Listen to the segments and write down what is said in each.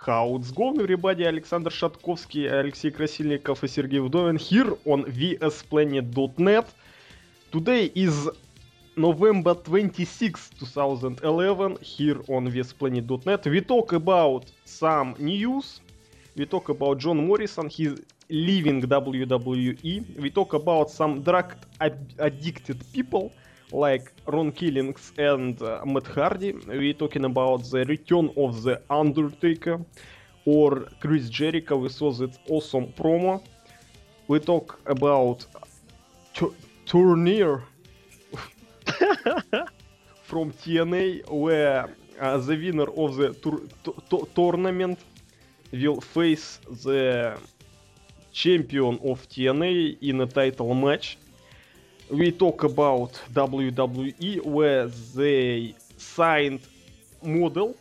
How it's going, everybody? Александр Шатковский, Алексей Красильников и Сергей Вдовин here on vsplanet.net. Today is November 26, 2011, here on vsplanet.net. We talk about some news. We talk about John Morrison, he's leaving WWE. We talk about some drug addicted people like Ron Killings and uh, Matt Hardy. We're talking about the return of the Undertaker or Chris Jericho. We saw that awesome promo. We talk about t- from TNA where uh, the winner of the tournament will face the champion of TNA in a title match we talk about WWE where they signed model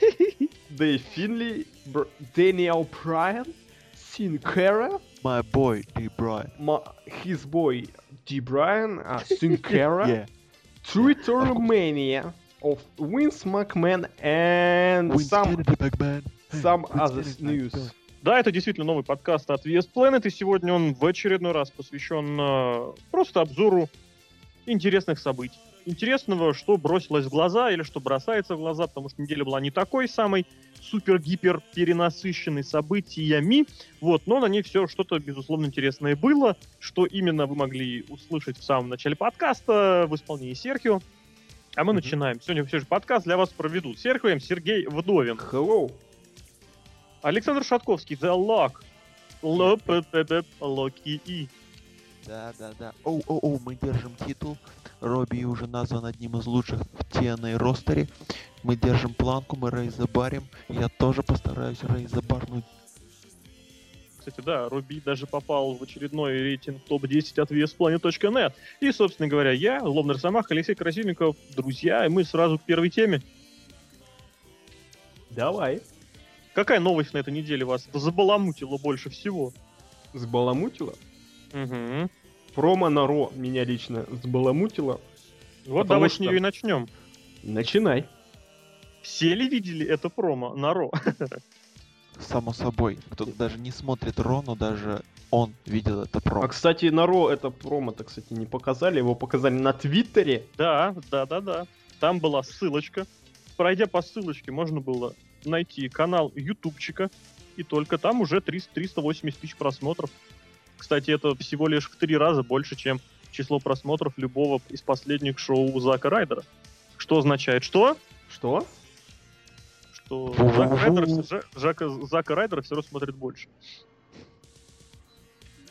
Dave Finley, Br- Daniel Bryan, Sin Cara, My boy, D. Bryan. my, his boy D. Bryan, uh, Sin Cara, Yeah. Twitter Mania of Vince McMahon, and Vince some McMahon. Some other news. McMahon. Да, это действительно новый подкаст от VS Planet, и сегодня он в очередной раз посвящен э, просто обзору интересных событий. Интересного, что бросилось в глаза или что бросается в глаза, потому что неделя была не такой самой супер-гипер перенасыщенной событиями, вот, но на ней все что-то, безусловно, интересное было, что именно вы могли услышать в самом начале подкаста в исполнении Серхио. А мы Мгм. начинаем. Сегодня все же подкаст для вас проведут Серхио Сергей Вдовин. Hello. Александр Шатковский, The Lock. Лоп-пе-пе-пе, Локи И. Да, да, да. Оу, оу, оу, мы держим титул. Робби уже назван одним из лучших в TNA ростере. Мы держим планку, мы рейзабарим. Я тоже постараюсь рейзабарнуть. Кстати, да, Руби даже попал в очередной рейтинг топ-10 от VSPlanet.net. И, собственно говоря, я, Лобнер Самах, Алексей Красильников, друзья, и мы сразу к первой теме. Давай. Какая новость на этой неделе вас забаламутила больше всего? Сбаламутила? Угу. Промо на Ро меня лично сбаламутило. Вот давай с что- нее и начнем. Начинай. Все ли видели это промо на Ро? Само собой. Кто-то даже не смотрит Ро, но даже он видел это А, про. кстати, на Ро это промо-то, кстати, не показали. Его показали на Твиттере. Да, да, да, да. Там была ссылочка. Пройдя по ссылочке, можно было найти канал ютубчика. И только там уже 300 380 тысяч просмотров. Кстати, это всего лишь в три раза больше, чем число просмотров любого из последних шоу Зака Райдера. Что означает что? Что? Что Зак Райдер, Жа- Жака, Зака Райдера все равно смотрит больше.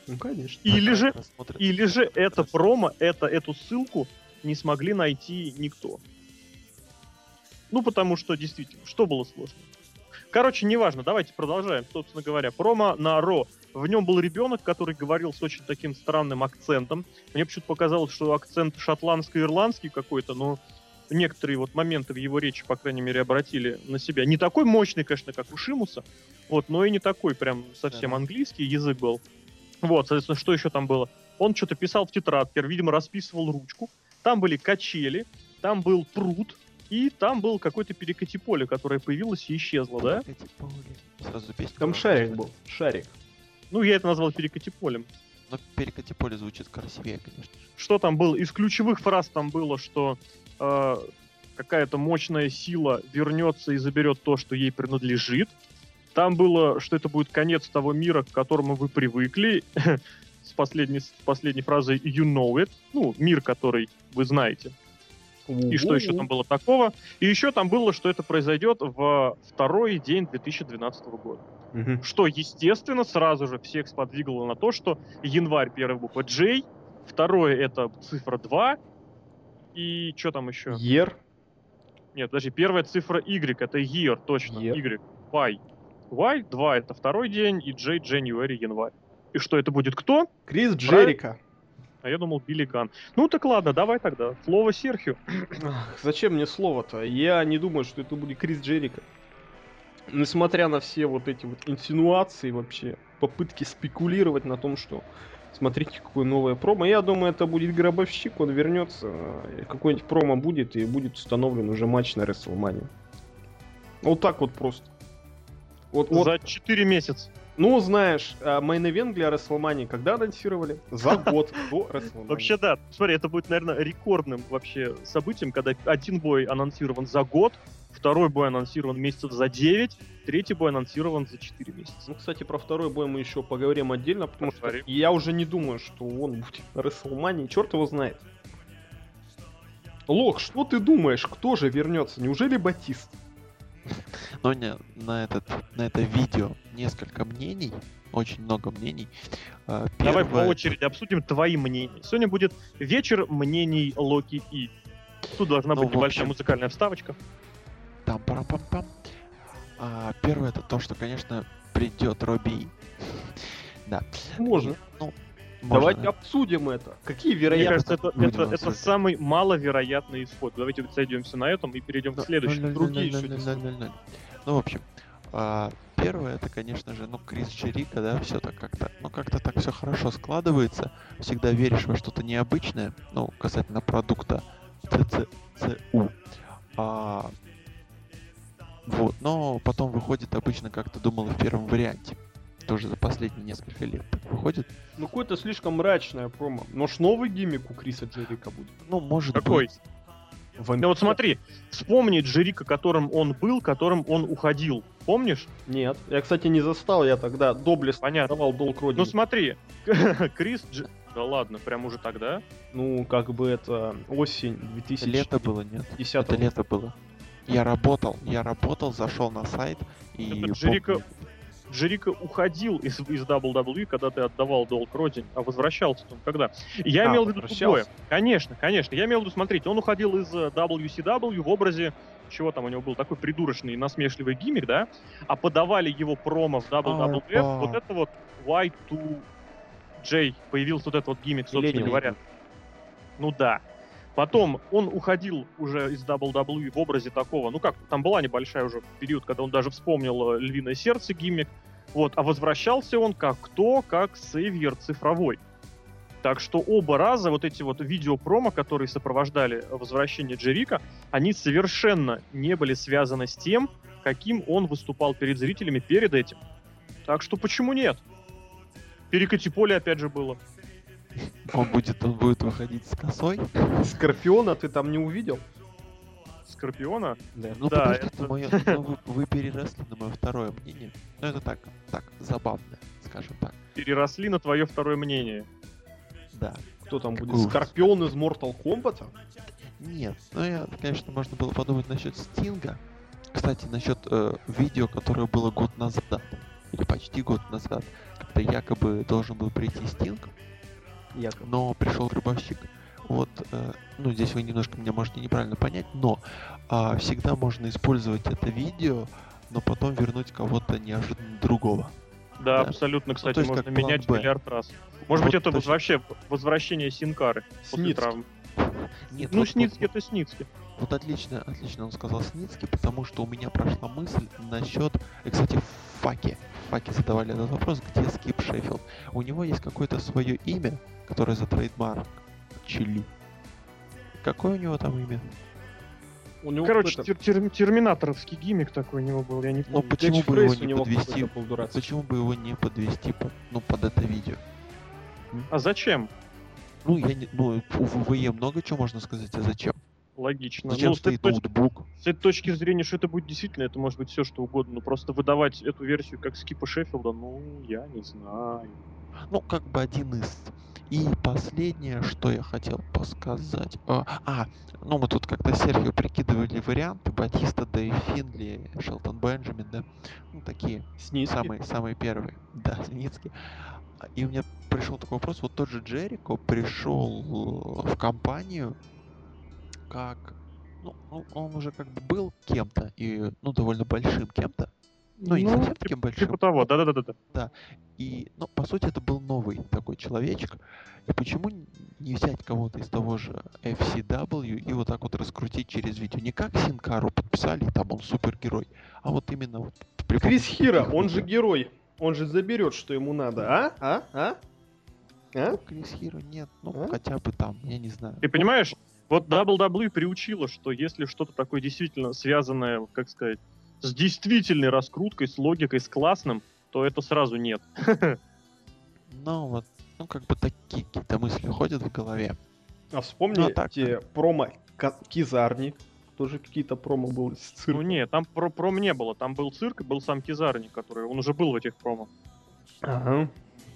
Ну, конечно. Или же, или же это промо, это, эту ссылку не смогли найти никто. Ну, потому что, действительно, что было сложно? Короче, неважно, давайте продолжаем. Собственно говоря, промо на Ро. В нем был ребенок, который говорил с очень таким странным акцентом. Мне почему-то показалось, что акцент шотландско-ирландский какой-то, но некоторые вот моменты в его речи, по крайней мере, обратили на себя. Не такой мощный, конечно, как у Шимуса, вот, но и не такой прям совсем английский язык был. Вот, соответственно, что еще там было? Он что-то писал в тетрадке, видимо, расписывал ручку. Там были качели, там был пруд, и там был какое-то перекати поле, которое появилось и исчезло, да? Сразу песню. Там шарик был. Шарик. Ну, я это назвал перекати полем. Но перекати поле звучит красивее, конечно. Что там было? Из ключевых фраз там было, что э, какая-то мощная сила вернется и заберет то, что ей принадлежит. Там было, что это будет конец того мира, к которому вы привыкли. С последней, с последней фразой you know it. Ну, мир, который вы знаете. И что еще там было такого? И еще там было, что это произойдет в второй день 2012 года. Мгм. Что, естественно, сразу же всех сподвигло на то, что январь первая буква J, второе это цифра 2, и что там еще? Ер. Нет, подожди, первая цифра Y, это year, точно, Year. Y, Y. Y, 2 это второй день, и J, January, январь. И что это будет кто? Крис Джерика. А я думал, Билли Ган. Ну так ладно, давай тогда. Слово Серхио. Зачем мне слово-то? Я не думаю, что это будет Крис Джерика. Несмотря на все вот эти вот инсинуации вообще, попытки спекулировать на том, что смотрите, какое новое промо. Я думаю, это будет гробовщик, он вернется, э, какой-нибудь промо будет, и будет установлен уже матч на WrestleMania. Вот так вот просто. Вот, вот, За 4 месяца. Ну, знаешь, мейн-эвент для WrestleMania когда анонсировали? За год до WrestleMania. Вообще, да. Смотри, это будет, наверное, рекордным вообще событием, когда один бой анонсирован за год, второй бой анонсирован месяцев за 9, третий бой анонсирован за 4 месяца. Ну, кстати, про второй бой мы еще поговорим отдельно, потому что я уже не думаю, что он будет на WrestleMania, черт его знает. Лох, что ты думаешь, кто же вернется? Неужели Батист? Но не, на, этот, на это видео несколько мнений, очень много мнений. А, Давай по первое- очереди обсудим твои мнения. Сегодня будет вечер мнений Локи И. Тут должна Ну, быть небольшая общем, музыкальная вставочка. Там пам пам пам а, Первое это то, что, конечно, придет Робби. Да. Можно. Ну, Давайте можно. обсудим это. Какие Мне вероятности? кажется, это, это, это самый маловероятный исход. Давайте сойдемся на этом и перейдем Ну, к следующему. ноль, ноль, другие еще Ну, в общем, а, первое это, конечно же, ну, Крис Джерика, да, все так как-то, ну, как-то так все хорошо складывается. Всегда веришь во что-то необычное, ну, касательно продукта ЦЦУ. А, вот, но потом выходит обычно, как ты думал, в первом варианте. Тоже за последние несколько лет так выходит. Ну, какое-то слишком мрачное промо. Но ж новый гиммик у Криса Джерика будет. Ну, может Какой? быть. Вампир. Ну вот смотри, вспомни Джерика, которым он был, которым он уходил. Помнишь? Нет. Я, кстати, не застал, я тогда доблестно Понятно. давал долг Ну родине. смотри, Крис Дж... Да ладно, прям уже тогда? Ну, как бы это осень 2010 Лето было, нет? Это лето было. Я работал, я работал, зашел на сайт и... Это Джерика- помню- Джерика уходил из, из WWE, когда ты отдавал долг родине, а возвращался он когда? Я А, имел в виду другое. Конечно, конечно. Я имел в виду, смотрите, он уходил из э, WCW в образе чего там у него был такой придурочный насмешливый гиммик, да? А подавали его промо в WWF, Опа. вот это вот Y2J, появился вот этот вот гиммик, собственно говоря. Ну да. Потом он уходил уже из WWE в образе такого, ну как, там была небольшая уже период, когда он даже вспомнил э, «Львиное сердце» гиммик, вот, а возвращался он как кто? Как сейвер цифровой. Так что оба раза вот эти вот видео-промо, которые сопровождали возвращение Джерика, они совершенно не были связаны с тем, каким он выступал перед зрителями перед этим. Так что почему нет? Перекати поле опять же было. Он будет, он будет выходить с косой. Скорпиона ты там не увидел? Скорпиона. Да. Ну Да, подождите, это- моё- ну, вы, вы переросли на мое второе мнение. Ну это так, так, забавно, скажем так. Переросли на твое второе мнение. Да. Кто там Какой будет? ужас. Скорпион из Mortal Kombat? Нет, ну я, конечно, можно было подумать насчет Стинга. Кстати, насчет э, видео, которое было год назад, или почти год назад, когда якобы должен был прийти Стинг, Якобы. но пришел гробовщик. Вот, э, ну здесь вы немножко меня можете неправильно понять, но а, всегда можно использовать это видео, но потом вернуть кого-то неожиданно другого. Да, Да. абсолютно, кстати, то есть можно менять «Б». миллиард раз. Может быть, Вот это точно. вообще возвращение Син Кары после Сницкий. травм. Нет, Ну, вот- Сницкий вот- это Сницкий. Вот отлично, отлично он сказал Сницкий, потому что у меня прошла мысль насчет... И, кстати, в FAQ е, в FAQ е задавали этот вопрос, где Скип Шеффилд. У него есть какое-то свое имя, которое за trademark. Чили. Какое у него там имя? У него Короче, тер- тер- терминаторовский гиммик такой у него был, я не Ну помню. почему бы его не подвести? Почему бы его не подвести под, ну, под это видео? А зачем? Ну, я не... Ну, у ВВЕ много чего можно сказать, а зачем? Логично. Зачем Ну, стоит ноутбук? с этой точки зрения, что это будет действительно, это может быть все что угодно. Но просто выдавать эту версию как скипа Шеффилда, ну, я не знаю. Ну, как бы один из. И последнее, что я хотел подсказать. А, а, ну мы тут как-то Серхио прикидывали варианты. Батиста, Дэйв Финдли, Шелтон Бенджамин, да. Ну, такие Сницкий. самые, самые первые. Да, Синицкий. А, И у меня пришел такой вопрос. Вот тот же Джерико пришел в компанию как... Ну, ну, он уже как бы был кем-то, и, ну, довольно большим кем-то. Ну, и не совсем таким большим. Типа того, да-да-да-да. И, ну, по сути, это был новый такой человечек. И почему не взять кого-то из того же FCW и вот так вот раскрутить через видео? Не как Синкару подписали, там он супергерой, а вот именно вот при Крис Хира, он же герой. Он же заберет, что ему надо, а? А? А? А? Ну, Крис Хиро нет, ну, А? хотя бы там, я не знаю. Ты понимаешь, вот WWE приучила, что если что-то такое действительно связанное, как сказать, с действительной раскруткой, с логикой, с классным, то это сразу нет. Ну вот, ну как бы такие какие-то мысли ходят в голове. А вспомни Ну, а так- те промо Кизарни. Тоже какие-то промо были с Ну цирком. не, там про пром не было, там был цирк и был сам Кизарник, который, он уже был в этих промо. Ага.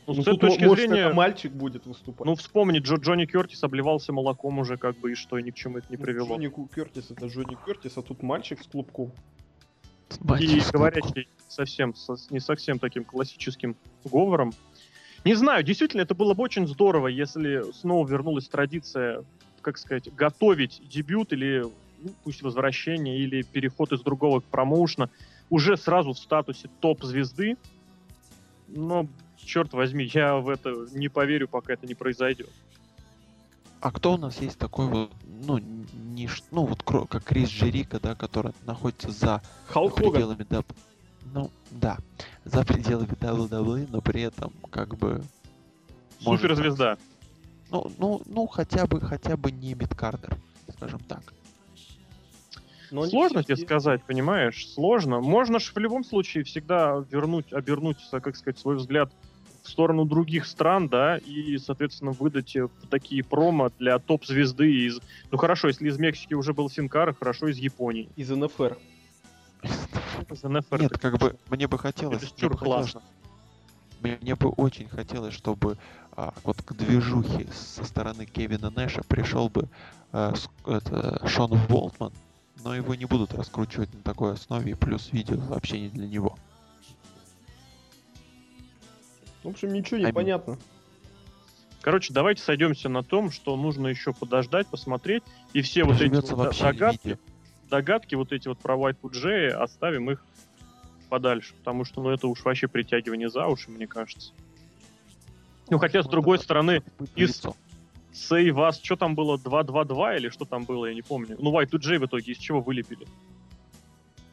Ну, Ну, с этой точки может, зрения, это мальчик будет выступать. ну вспомни, Джо Джонни Кертис обливался молоком уже как бы, и что, и ни к чему это не Ну, привело. Джонни Ку- Кертис это Джонни Кертис, а тут мальчик с клубком. И говорящий совсем, со- не совсем таким классическим говором. Не знаю, действительно, это было бы очень здорово, если снова вернулась традиция, как сказать, готовить дебют или ну, пусть возвращение или переход из другого к промоушена уже сразу в статусе топ-звезды. Но, черт возьми, я в это не поверю, пока это не произойдет. А кто у нас есть такой вот, ну, не, ну вот как Крис Джерика, да, который находится за Халк пределами даб... Ну, да, за пределами WWE, но при этом как бы... может, Суперзвезда. Ну, ну, ну, хотя бы, хотя бы не Мидкардер, скажем так. Но Сложно тебе сказать, понимаешь? Сложно. Можно же в любом случае всегда вернуть, обернуть, как сказать, свой взгляд в сторону других стран, да, и, соответственно, выдать э, такие промо для топ-звезды из... Ну хорошо, если из Мексики уже был Синкара, хорошо, из Японии. из НФР. Из НФР, Нет, как бы мне бы хотелось... это мне бы классно. Мне, мне бы очень хотелось, чтобы а, вот к движухе со стороны Кевина Нэша пришел бы а, с- это, Шон Волтман, но его не будут раскручивать на такой основе, плюс видео вообще не для него. В общем, ничего не понятно. Короче, давайте сойдемся на том, что нужно еще подождать, посмотреть, и все вот эти вот догадки, видео. догадки вот эти вот про White Джея оставим их подальше, потому что, ну, это уж вообще притягивание за уши, мне кажется. Ну, хотя, с Вот другой стороны, из-. Сей вас, что там было, 2-2-2 или что там было, я не помню. Ну, White Джей в итоге из чего вылепили?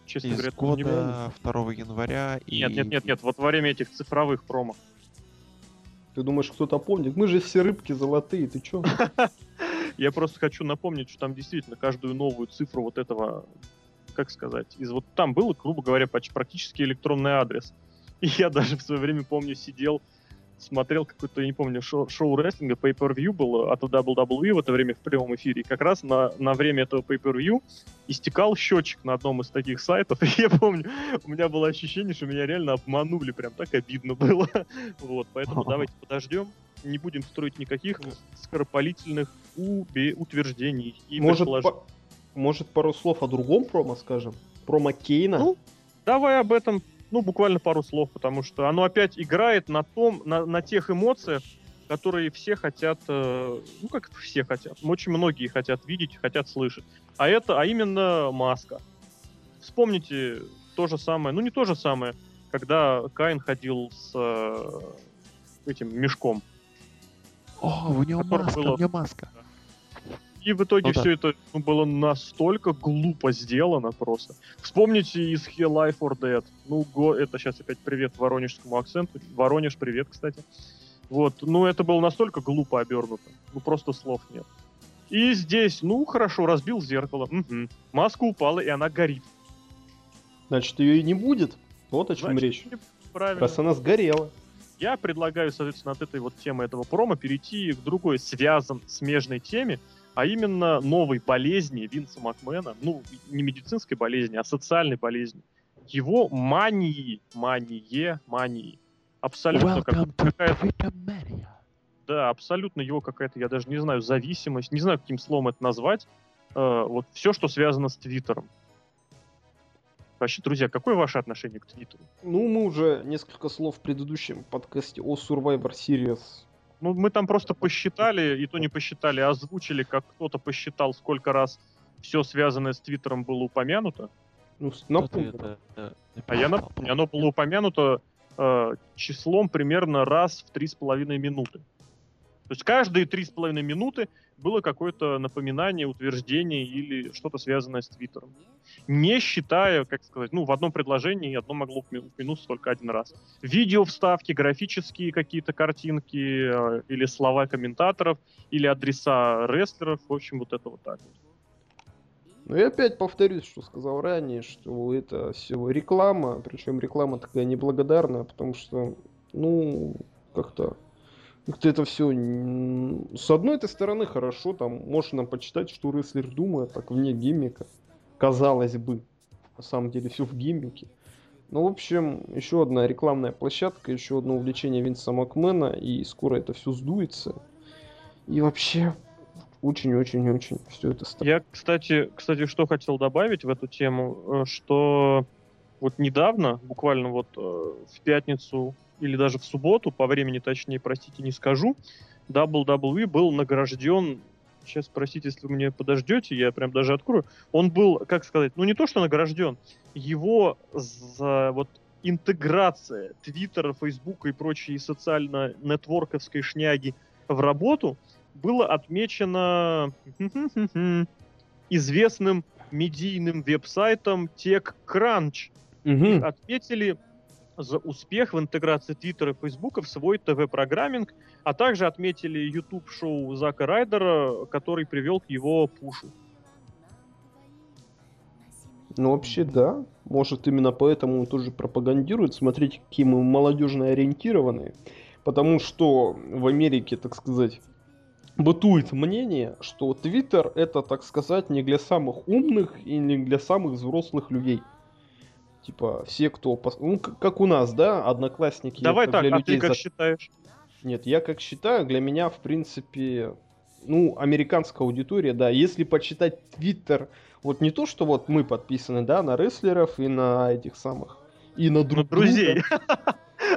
Честно Из говоря, это не помню. года 2 января и... Нет, нет, нет, нет, вот во время этих цифровых промо. Ты думаешь, кто-то помнит? Мы же все рыбки золотые, ты чё? Я просто хочу напомнить, что там действительно каждую новую цифру вот этого, как сказать, из вот там был, грубо говоря, поч- практически электронный адрес. И я даже в свое время, помню, сидел, смотрел какое-то, я не помню, шоу, шоу рестлинга, pay-per-view было от WWE в это время в прямом эфире. И как раз на, на время этого pay-per-view истекал счетчик на одном из таких сайтов. И я помню, у меня было ощущение, что меня реально обманули, прям так обидно было. Вот, поэтому давайте подождем, не будем строить никаких скоропалительных утверждений и Может, предположений. по- может, пару слов о другом промо скажем? Промо Кейна? Ну, Давай об этом, ну, буквально пару слов, потому что оно опять играет на том, на, на тех эмоциях, которые все хотят, э, ну, как это все хотят, очень многие хотят видеть, хотят слышать. А это, а именно маска. Вспомните то же самое, ну, не то же самое, когда Каин ходил с э, этим мешком. О, у него маска, было- у него маска. И в итоге Ну да. все это ну, было настолько глупо сделано просто. Вспомните из Hell Life or Dead. Ну, го, это сейчас опять привет воронежскому акценту. Воронеж, привет, кстати. Вот, ну это было настолько глупо обернуто. Ну просто слов нет. И здесь, ну хорошо, разбил зеркало. Мгм. Маска упала, и она горит. Значит, ее и не будет. Вот о чем Значит, речь. Правильно. Раз она сгорела. Я предлагаю, соответственно, от этой вот темы этого промо перейти к другой связан смежной теме, а именно новой болезни Винса Макмена, ну, не медицинской болезни, а социальной болезни. Его мании, мание, мании. Абсолютно как- какая-то, да, абсолютно его какая-то, я даже не знаю, зависимость, не знаю, каким словом это назвать. Э, вот все, что связано с Твиттером. Вообще, друзья, какое ваше отношение к Твиттеру? Ну, мы уже несколько слов в предыдущем подкасте о Survivor Series. Ну, мы там просто посчитали, и то не посчитали, а озвучили, как кто-то посчитал, сколько раз все связанное с Твиттером было упомянуто. Ну, напомню. это, э, А я напомню, оно было упомянуто э, числом примерно раз в три с половиной минуты. То есть каждые три с половиной минуты было какое-то напоминание, утверждение или что-то связанное с Твиттером. Не считая, как сказать, ну, в одном предложении одно могло упомя- упомянуться только один раз. Видео вставки, графические какие-то картинки, э, или слова комментаторов, или адреса рестлеров, в общем, вот это вот так вот. Ну и опять повторюсь, что сказал ранее, что это все реклама, причем реклама такая неблагодарная, потому что, ну, как-то как-то это все с одной этой стороны хорошо, там можно почитать, что рестлер думает, так вне гиммика. Казалось бы, на самом деле все в гиммике. Ну, в общем, еще одна рекламная площадка, еще одно увлечение Винса Макмена, и скоро это все сдуется. И вообще, очень-очень-очень все это странно. Я, кстати, кстати, что хотел добавить в эту тему, э, что вот недавно, буквально вот э, в пятницу или даже в субботу, по времени точнее, простите, не скажу, WWE был награжден сейчас, простите, если вы меня подождете, я прям даже открою. Он был, как сказать, ну не то, что награжден, его за вот интеграция Твиттера, Фейсбука и прочей социально-нетворковской шняги в работу было отмечено известным медийным веб-сайтом TechCrunch. Угу. Отметили за успех в интеграции Твиттера и Фейсбука в свой ТВ-программинг, а также отметили YouTube-шоу Зака Райдера, который привел к его пушу. Ну, вообще, да. Может, именно поэтому он тоже пропагандирует. Смотрите, какие мы молодежно ориентированные. Потому что в Америке, так сказать, бытует мнение, что Твиттер это, так сказать, не для самых умных и не для самых взрослых людей. Типа, все, кто... Ну, как у нас, да, одноклассники... Давай так, а ты как за... считаешь? Нет, я как считаю, для меня, в принципе, ну, американская аудитория, да, если почитать Твиттер, вот не то, что вот мы подписаны, да, на рестлеров и на этих самых, и на друг на друзей.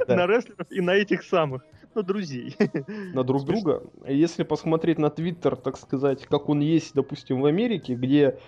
На рестлеров и на этих самых на друзей. На друг друга. Если посмотреть на Твиттер, так сказать, как он есть, допустим, в Америке, где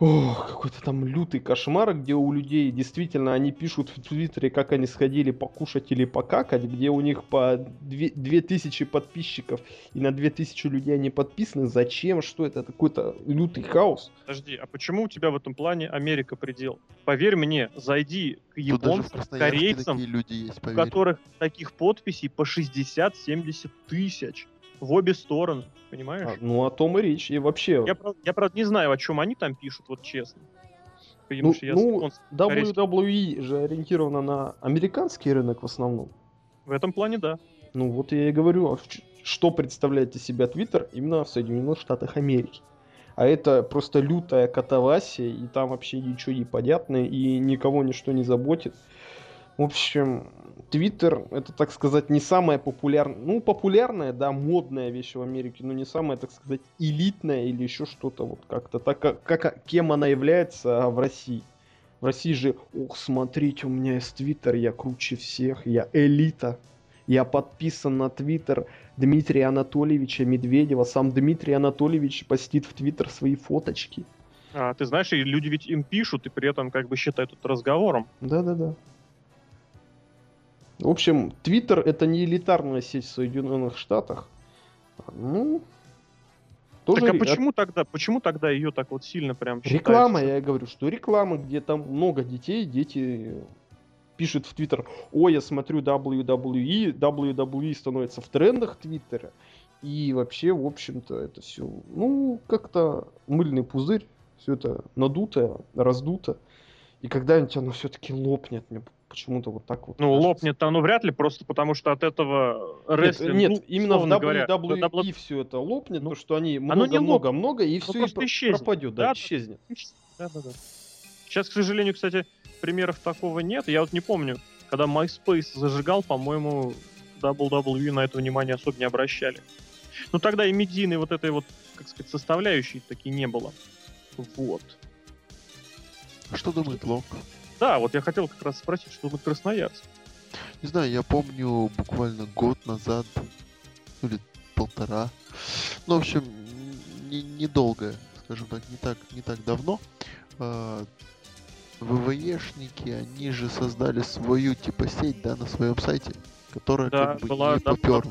Ох, какой-то там лютый кошмар, где у людей действительно они пишут в Твиттере, как они сходили покушать или покакать, где у них по 2000 подписчиков и на 2000 людей они подписаны. Зачем? Что это? Какой-то лютый хаос. Подожди, а почему у тебя в этом плане Америка предел? Поверь мне, зайди к японцам, корейцам, люди есть, у которых таких подписей по 60-70 тысяч в обе стороны, понимаешь? А, ну, о том и речь. И вообще... Я, я, правда, не знаю, о чем они там пишут, вот честно. Потому ну, что я ну WWE же ориентирована на американский рынок в основном. В этом плане, да. Ну, вот я и говорю, а что представляет из себя Твиттер именно в Соединенных Штатах Америки. А это просто лютая катавасия, и там вообще ничего не понятно, и никого ничто не заботит. В общем, Твиттер это, так сказать, не самая популярная, ну, популярная, да, модная вещь в Америке, но не самая, так сказать, элитная или еще что-то вот как-то так, как, как, кем она является в России. В России же, ох, смотрите, у меня есть Твиттер, я круче всех, я элита. Я подписан на Твиттер Дмитрия Анатольевича Медведева. Сам Дмитрий Анатольевич постит в Твиттер свои фоточки. А, ты знаешь, и люди ведь им пишут, и при этом как бы считают это разговором. Да-да-да. В общем, Твиттер это не элитарная сеть в Соединенных Штатах. Ну, тоже так а почему тогда, почему тогда ее так вот сильно прям Реклама, я говорю, что реклама, где там много детей, дети пишут в Твиттер, ой, я смотрю WWE, WWE становится в трендах Твиттера. И вообще, в общем-то, это все, ну, как-то мыльный пузырь, все это надуто, раздуто. И когда-нибудь оно все-таки лопнет, мне почему-то вот так вот. Ну, кажется. лопнет оно вряд ли, просто потому что от этого рестлинг... Нет, нет ну, именно в WWE говоря, все это лопнет, ну, то, что они много-много-много, и все и исчезнет. пропадет, да, да, исчезнет. Да, да, да. Сейчас, к сожалению, кстати, примеров такого нет. Я вот не помню, когда MySpace зажигал, по-моему, WWE на это внимание особо не обращали. Ну, тогда и медийной вот этой вот, как сказать, составляющей таки не было. Вот. Что думает Лок? Да, вот я хотел как раз спросить, что думает Красноярск. Не знаю, я помню буквально год назад, ну или полтора. Ну, в общем, недолго, не скажем так, не так, не так давно. Э, ВВЕшники, они же создали свою типа сеть, да, на своем сайте, которая да, как бы была, не поперла.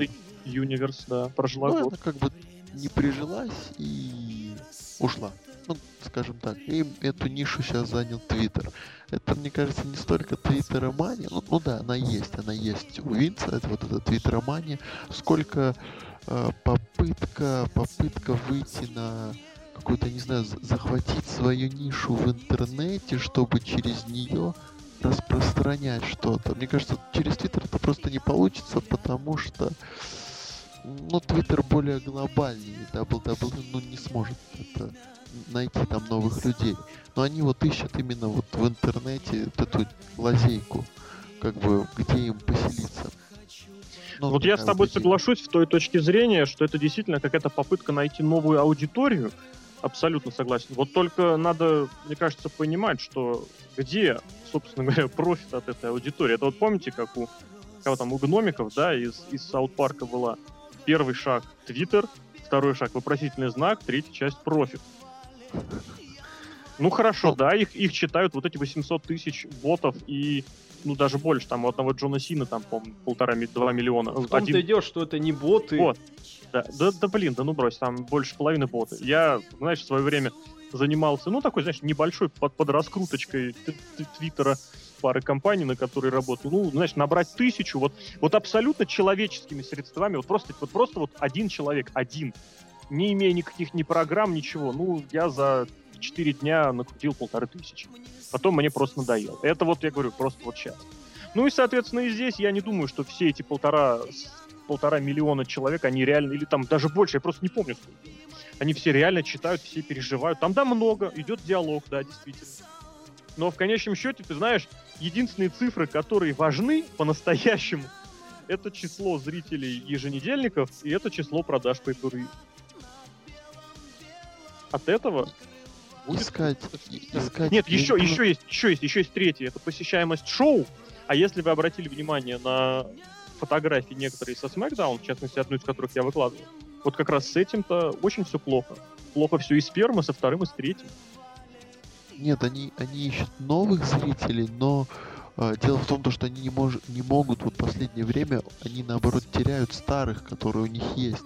Юниверс, да, прожила ну, год. она как бы не прижилась и ушла ну, скажем так, им эту нишу сейчас занял Твиттер. Это, мне кажется, не столько твиттеромания, ну, ну да, она есть, она есть у Винца, это вот эта твиттеромания, сколько э, попытка, попытка выйти на какую-то, не знаю, за- захватить свою нишу в интернете, чтобы через нее распространять что-то. Мне кажется, через Твиттер это просто не получится, потому что ну, Твиттер более глобальный, и WWE ну, не сможет это найти там новых людей. Но они вот ищут именно вот в интернете вот эту лазейку, как бы где им поселиться. Ну, Вот я с тобой идея. соглашусь в той точке зрения, что это действительно какая-то попытка найти новую аудиторию. Абсолютно согласен. Вот только надо, мне кажется, понимать, что где, собственно говоря, профит от этой аудитории. Это вот помните, как у кого там у гномиков, да, из, из Саут Парка была первый шаг Твиттер, второй шаг вопросительный знак, третья часть профит. Ну хорошо, Ну. да, их, их читают вот эти 800 тысяч ботов и ну даже больше, там у одного Джона Сина там, по-моему, полтора, ми- два миллиона. В том-то Один- что это не боты. Вот. Да, да, да блин, да ну брось, там больше половины боты. Я, знаешь, в свое время занимался, ну, такой, знаешь, небольшой под, под раскруточкой твиттера пары компаний, на которые работал. Ну, знаешь, набрать тысячу, вот, вот абсолютно человеческими средствами, вот просто, вот просто вот один человек, один, не имея никаких ни программ, ничего. Ну, я за 4 дня накрутил полторы тысячи. Потом мне просто надоело. Это вот, я говорю, просто вот сейчас. Ну и, соответственно, и здесь я не думаю, что все эти полтора, полтора миллиона человек, они реально, или там даже больше, я просто не помню сколько. Они все реально читают, все переживают. Там, да, много, идет диалог, да, действительно. Но в конечном счете, ты знаешь, единственные цифры, которые важны по-настоящему, это число зрителей еженедельников и это число продаж per От этого будет Искать, искать. нет, еще, не еще есть, еще есть, еще есть третье. Это посещаемость шоу. А если вы обратили внимание на фотографии некоторые со SmackDown, в частности, одну из которых я выкладывал, вот как раз с этим-то очень все плохо. Плохо все и с первым, и со вторым, и с третьим. Нет, они, они ищут новых зрителей, но э, дело в том, то, что они не, мож, не могут, вот последнее время, они наоборот теряют старых, которые у них есть.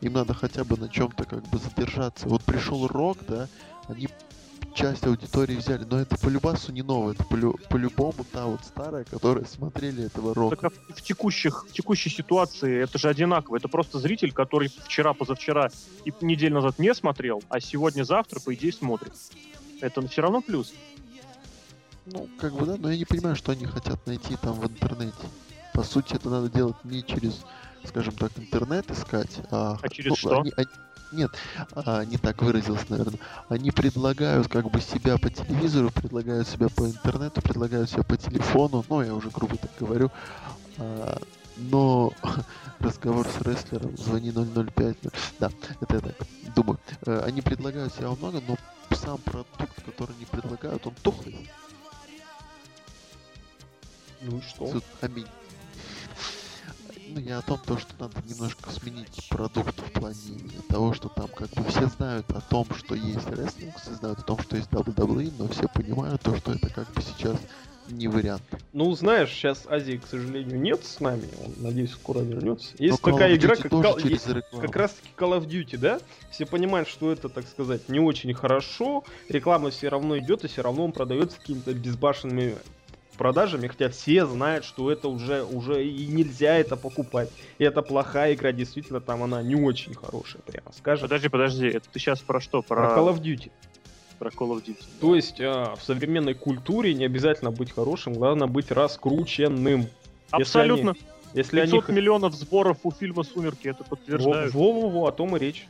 Им надо хотя бы на чем-то как бы задержаться. Вот пришел Рок, да, они часть аудитории взяли, но это по любасу не новое, это полю- по-любому та вот старая, которая смотрели этого Рока. Так а в, текущих, в текущей ситуации это же одинаково. Это просто зритель, который вчера, позавчера и неделю назад не смотрел, а сегодня-завтра, по идее, смотрит. Это все равно плюс. Ну, как бы, да, но я не понимаю, что они хотят найти там в интернете. По сути, это надо делать не через, скажем так, интернет искать, а... А через ну, что? они- они- нет, а, не так выразился, наверное. Они предлагают как бы себя по телевизору, предлагают себя по интернету, предлагают себя по телефону, ну, я уже грубо так говорю. А, но разговор с рестлером, звони 005, да, это я так думаю. Э, Они предлагают себя много, но сам продукт, который они предлагают, он тухлый. Ну и что? Аминь. Ну, я о том, то, что надо немножко сменить продукт в плане того, что там как бы все знают о том, что есть рестлинг, все знают о том, что есть WWE, но все понимают то, что это как бы сейчас не вариант. Ну, знаешь, сейчас Азии, к сожалению, нет с нами. Он, надеюсь, скоро вернется. Есть Но такая игра, как, Call- есть как раз таки Call of Duty, да? Все понимают, что это, так сказать, не очень хорошо. Реклама все равно идет, и все равно он продается какими-то безбашенными продажами, хотя все знают, что это уже, уже и нельзя это покупать. И это плохая игра, действительно, там она не очень хорошая, прямо скажем. Подожди, подожди, это ты сейчас про что? Про, Про Call of Duty. про Call of Duty. То есть а, в современной культуре не обязательно быть хорошим, главное быть раскрученным. Абсолютно. Если 500 они... миллионов сборов у фильма «Сумерки» это подтверждают. Во-во-во, о том и речь.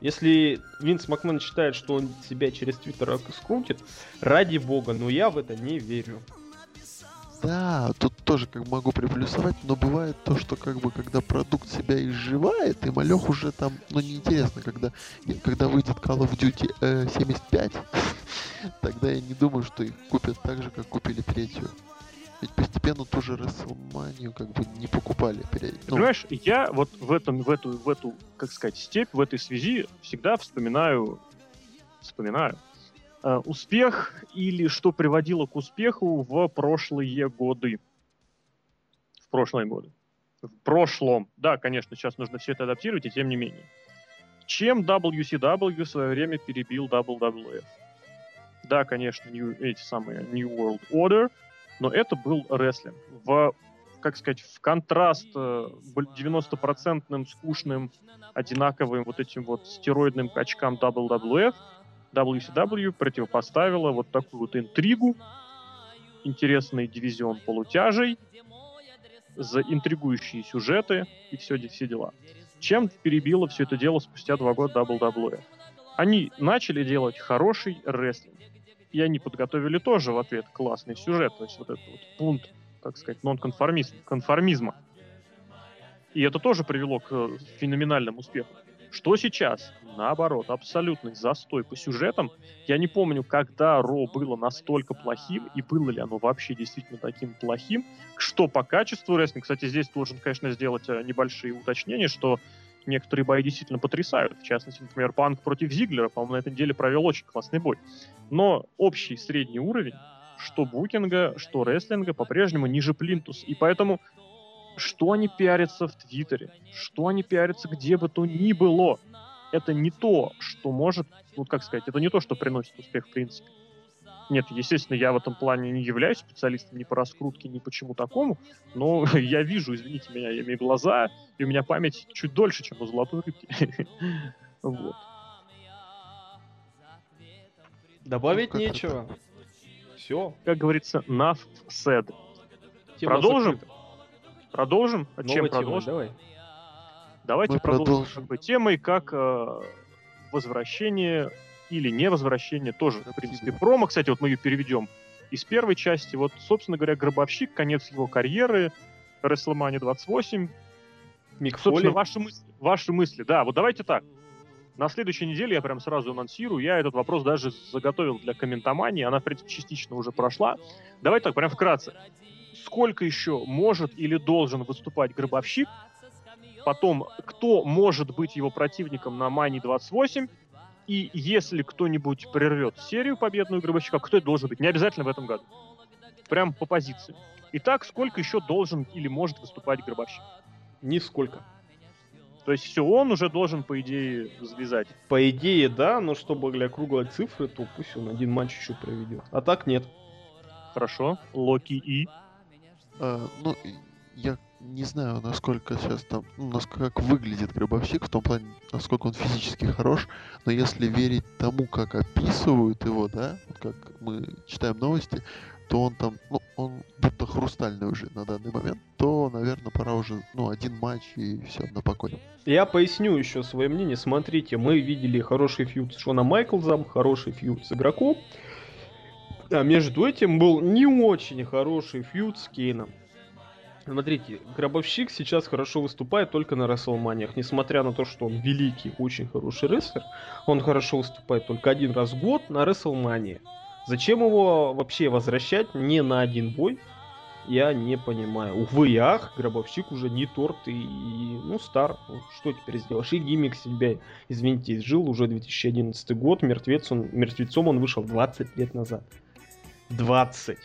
Если Винс Макмен считает, что он себя через Твиттер скрутит, ради бога, но я в это не верю. Да, тут тоже как могу приплюсовать, но бывает то, что как бы когда продукт себя изживает, и малех уже там, ну неинтересно, когда, когда выйдет Call of Duty э, 75, тогда я не думаю, что их купят так же, как купили третью. Ведь постепенно ту же WrestleMania как бы не покупали. пере- ну, Понимаешь, я вот в этом, в эту, в эту, как сказать, степь, в этой связи всегда вспоминаю, вспоминаю успех или что приводило к успеху в прошлые годы. В прошлые годы. В прошлом. Да, конечно, сейчас нужно все это адаптировать, и тем не менее. Чем WCW в свое время перебил WWF? Да, конечно, New- эти самые New World Order, но это был рестлинг. В как сказать, в контраст э, бл- 90% скучным, одинаковым вот этим вот стероидным качкам WWF, WCW противопоставила вот такую вот интригу, интересный дивизион полутяжей, за интригующие сюжеты и все, все дела. Чем перебило все это дело спустя два года WWF? Они начали делать хороший рестлинг. И они подготовили тоже в ответ классный сюжет, то есть вот этот вот пункт, так сказать, нонконформизм, конформизма. И это тоже привело к э, феноменальному успеху. Что сейчас? Наоборот, абсолютный застой по сюжетам. Я не помню, когда Ро было настолько плохим, и было ли оно вообще действительно таким плохим, что по качеству рестлинга, кстати, здесь должен, конечно, сделать э, небольшие уточнения, что некоторые бои действительно потрясают. В частности, например, Панк против Зиглера, по-моему, на этой неделе провел очень классный бой. Но общий средний уровень, что букинга, что рестлинга, по-прежнему ниже Плинтус. И поэтому что они пиарятся в Твиттере, что они пиарятся где бы то ни было, это не то, что может, вот как сказать, это не то, что приносит успех в принципе. Нет, естественно, я в этом плане не являюсь специалистом ни по раскрутке, ни почему такому, но я вижу, извините меня, я имею глаза, и у меня память чуть дольше, чем у золотой рыбки. Вот. Добавить Ну, нечего. Все. Как говорится, enough said. Продолжим? Продолжим? А чем продолжим? Давай. Давайте Мы продолжим, продолжим. такой темой, как э, возвращение или не возвращение тоже, в принципе. Промо, кстати, вот мы ее переведем из первой части. Вот, собственно говоря, Гробовщик, конец его карьеры, WrestleMania 28. Мик Собственно, ваши мысли, ваши мысли. Да, вот давайте так. На следующей неделе я прям сразу анонсирую. Я этот вопрос даже заготовил для комментомании. Она, в принципе, частично уже прошла. Давайте так, прям вкратце. Сколько еще может или должен выступать Гробовщик? Потом, кто может быть его противником на Мани 28? И если кто-нибудь прервет серию победную Гробовщика, кто это должен быть? Не обязательно в этом году. Прям по позиции. Итак, сколько еще должен или может выступать Гробовщик? Нисколько. То есть все, он уже должен, по идее, завязать. По идее, да, но чтобы для круглой цифры, то пусть он один матч еще проведет. А так нет. Хорошо. Локи И. А, ну, я не знаю, насколько сейчас там, ну, насколько как выглядит гробовщик, в том плане, насколько он физически хорош, но если верить тому, как описывают его, да, вот как мы читаем новости, то он там, ну, он будто хрустальный уже на данный момент, то, наверное, пора уже, ну, один матч и все, на покой. Я поясню еще свое мнение. Смотрите, мы видели хороший фьюд с Шоном Майклзом, хороший фьюд с игроком. А между этим был не очень хороший фьюд с Кейном. Смотрите, Гробовщик сейчас хорошо выступает только на Расселманиях. Несмотря на то, что он великий, очень хороший рестлер, он хорошо выступает только один раз в год на Расселмании. Зачем его вообще возвращать не на один бой? Я не понимаю. Увы и ах, Гробовщик уже не торт и, и, ну, стар. Ну, Что теперь сделаешь? И гиммик себя, извините, изжил уже 2011 год. Мертвец он, мертвецом он вышел 20 лет назад. 20.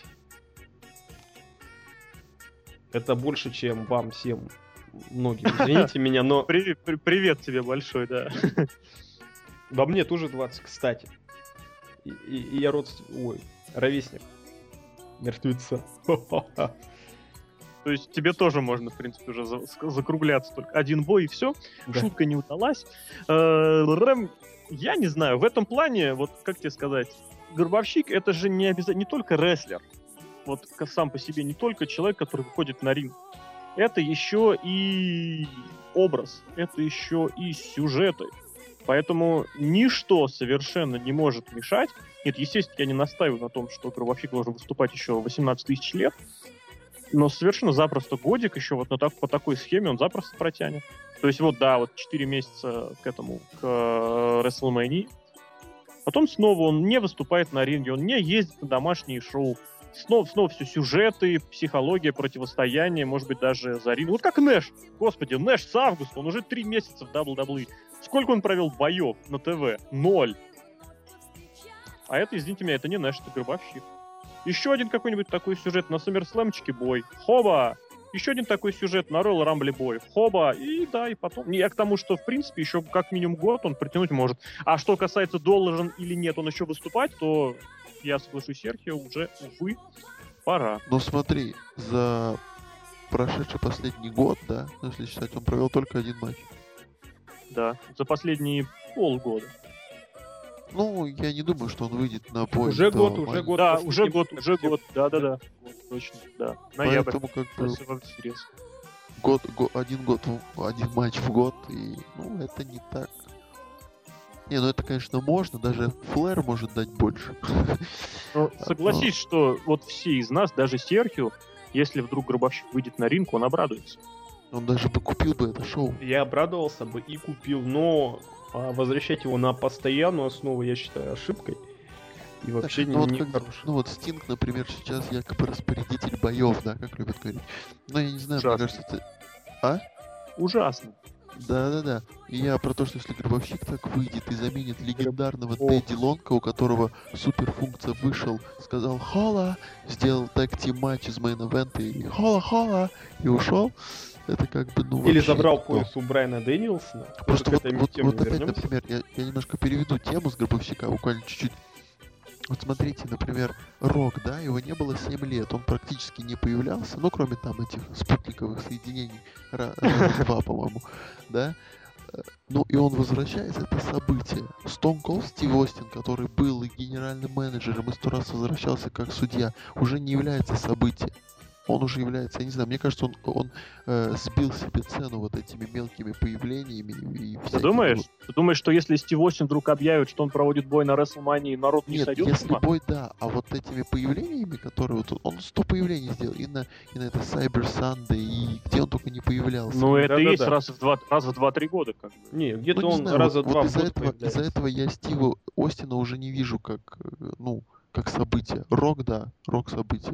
Это больше, чем вам всем многим. Извините меня, но При- при- привет тебе большой, да. во мне тоже 20, кстати. И, и- и я родственник... Ой, ровесник. Мертвеца. То есть тебе тоже можно, в принципе, уже за- закругляться. Только один бой и все. Да. Шутка не удалась. Э, Рэм, я не знаю, в этом плане, вот как тебе сказать, Гробовщик это же не обязательно, не только рестлер. Вот сам по себе не только человек, который выходит на ринг. Это еще и образ, это еще и сюжеты. Поэтому ничто совершенно не может мешать. Нет, естественно, я не настаиваю на том, что Гробовщик должен выступать еще 18 тысяч лет. Но совершенно запросто годик еще вот на так, по такой схеме он запросто протянет. То есть вот, да, вот 4 месяца к этому, к э, WrestleMania. Потом снова он не выступает на ринге, он не ездит на домашние шоу. Снова, снова все сюжеты, психология, противостояние, может быть, даже за ринг. Вот как Нэш. Господи, Нэш с августа, он уже три месяца в WWE. Сколько он провел боев на ТВ? Ноль. А это, извините меня, это не Нэш, это Гробовщик. Еще один какой-нибудь такой сюжет на Саммерслэмчике бой. Хоба! Еще один такой сюжет на Royal Rumble бой. Хоба! И да, и потом. Я к тому, что, в принципе, еще как минимум год он притянуть может. А что касается, должен или нет он еще выступать, то я соглашусь, Серхио, уже, увы, пора. Ну смотри, за прошедший последний год, да, если считать, он провел только один матч. Да, за последние полгода. Ну, я не думаю, что он выйдет на бой. Уже до год, уже год. да, уже год, уже год, да-да-да. Точно, да. Ноябрь. Поэтому как бы год, го- один год, один матч в год, и, ну, это не так. Не, ну это, конечно, можно, даже Флэр может дать больше. Но согласись, что вот все из нас, даже Серхио, если вдруг Гробовщик выйдет на ринг, он обрадуется. Он даже бы купил бы это шоу. Я обрадовался бы и купил, но а, возвращать его на постоянную основу я считаю ошибкой. И вообще Ну вот, не как- хорошо. ну вот Стинг, например, сейчас якобы распорядитель боев, да, как любят говорить. Но я не знаю, мне Ужасно. кажется, это... Ужасно. Да-да-да. И я про то, что если Гробовщик так выйдет и заменит легендарного Ох. Тедди Лонга, у которого суперфункция вышел, сказал «Holla!», сделал tag team match из main event а и «Хола-хола!» и ушел, это как бы, ну, Или забрал не то. пояс у Брайана Дэнилсона. Просто вот, вот, вот опять, вернемся. например, я, я немножко переведу тему с Гробовщика, буквально чуть-чуть. Вот смотрите, например, Рок, да, его не было 7 лет, он практически не появлялся, ну, кроме там этих спутниковых соединений, два, по-моему, да. Э, Ну, и он возвращается, это событие. Stone Cold Стив Остин, который был и генеральным менеджером, и сто раз возвращался как судья, уже не является событием. Он уже является, я не знаю, мне кажется, он, он э, сбил себе цену вот этими мелкими появлениями и Ты всякими думаешь? вот- Ты думаешь, что если Стив Остин вдруг объявит, что он проводит бой на WrestleMania, народ не Нет, сойдет с если ума? бой, да, а вот этими появлениями, которые вот он 100 появлений сделал, и на, и на это Cyber Sunday, и где он только не появлялся. Ну, это и Да-да-да. есть раз в два, раз в два-три года, как бы. Не, где-то Ну, не он знаю, раза вот, два вот из-за этого, из-за этого я Стива Остина уже не вижу как, э, ну, как событие. Рок, да, рок событие.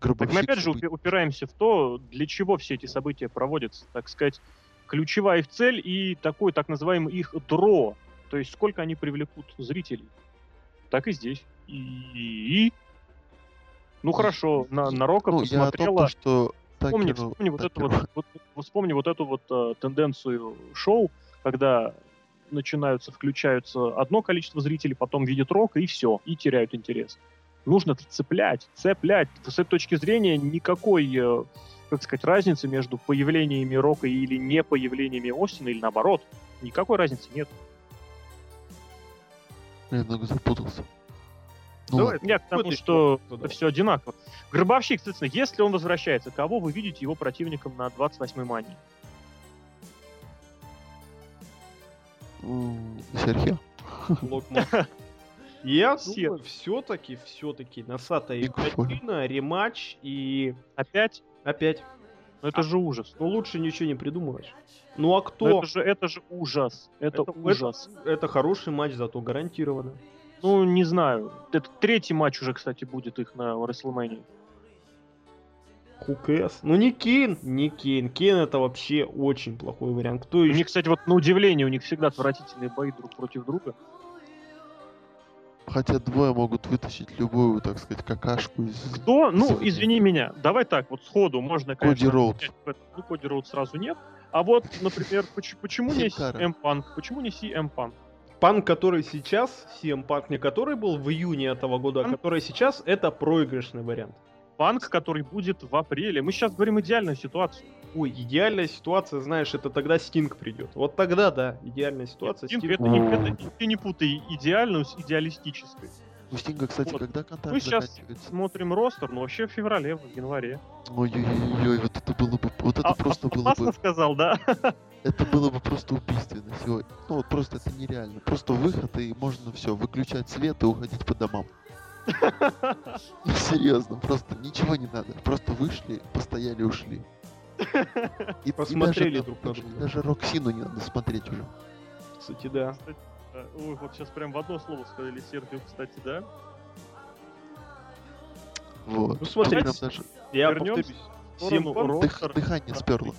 Так мы опять же упираемся в то, для чего все эти события проводятся, так сказать, ключевая их цель и такой так называемый их дро, то есть сколько они привлекут зрителей. Так и здесь. И... Ну хорошо, на, на Рока Ну, я о том, посмотрела... то, что Вспомни, Такеру- вспомни вот эту Такеру- вот- вот вспомни вот эту вот э, тенденцию шоу, когда начинаются, включаются одно количество зрителей, потом видят рок и все, и теряют интерес. Нужно цеплять, цеплять. С этой точки зрения никакой, э, как сказать, разницы между появлениями рока или не появлениями Остина, или наоборот, никакой разницы нет. Я немного запутался. Ну, Давай. Я к тому, что это все одинаково. Гробовщик, соответственно, если он возвращается, кого вы видите его противником на 28-й мании? Серхио. Локман. Я Все. думаю, все-таки, все-таки Носата и Биг Фолли. Катина, рематч и Опять? опять. Ну это же ужас. Ну лучше ничего не придумываешь. Ну а Ну, кто? это же, это же ужас. Это, Это- ужас. Это хороший матч, зато гарантированно. Ну, не знаю. Это третий матч уже, кстати, будет их на WrestleMania. Хукэс. Ну не Кейн, не Кейн. Кейн это вообще очень плохой вариант. Кто У еще? них, кстати, вот на удивление, у них всегда отвратительные бои друг против друга. Хотя двое могут вытащить любую, так сказать, какашку из... Кто? Ну, извини меня. Давай так, вот сходу можно, Коди конечно... Этом. Ну, Коди Роуд сразу нет. А вот, например, поч- почему не. CM Punk? Почему не CM Punk? Панк, который сейчас, CM Панк, не который был в июне этого года, а который сейчас, это проигрышный вариант. Панк, который будет в апреле. Мы сейчас говорим идеальную ситуацию. Ой, идеальная ситуация, знаешь, это тогда Стинг придет. Вот тогда, да, идеальная ситуация. Стинг, Стинг- это, не, это ты не путай идеальную с идеалистической. У Стинга, кстати, Вот. когда контракт Мы сейчас смотрим ростер, ну вообще в феврале, в январе. Ой-ой-ой, вот это было бы... Вот это А- просто а- было бы... сказал, да? Это было бы просто убийственно сегодня. Ну вот просто это нереально. Просто выход и можно все, выключать свет и уходить по домам. Ну, Серьезно, просто ничего не надо. Просто вышли, постояли, ушли. И, и Посмотрели даже, друг на друга. Даже Роксину не надо смотреть уже. Кстати, да. Э, Ой, вот сейчас прям в одно слово сказали Серхио, кстати, да? Вот. Ну, смотрите, даже Я Вернемся повторюсь. в сторону CM Punk- Ро- дых- дыхание сперло.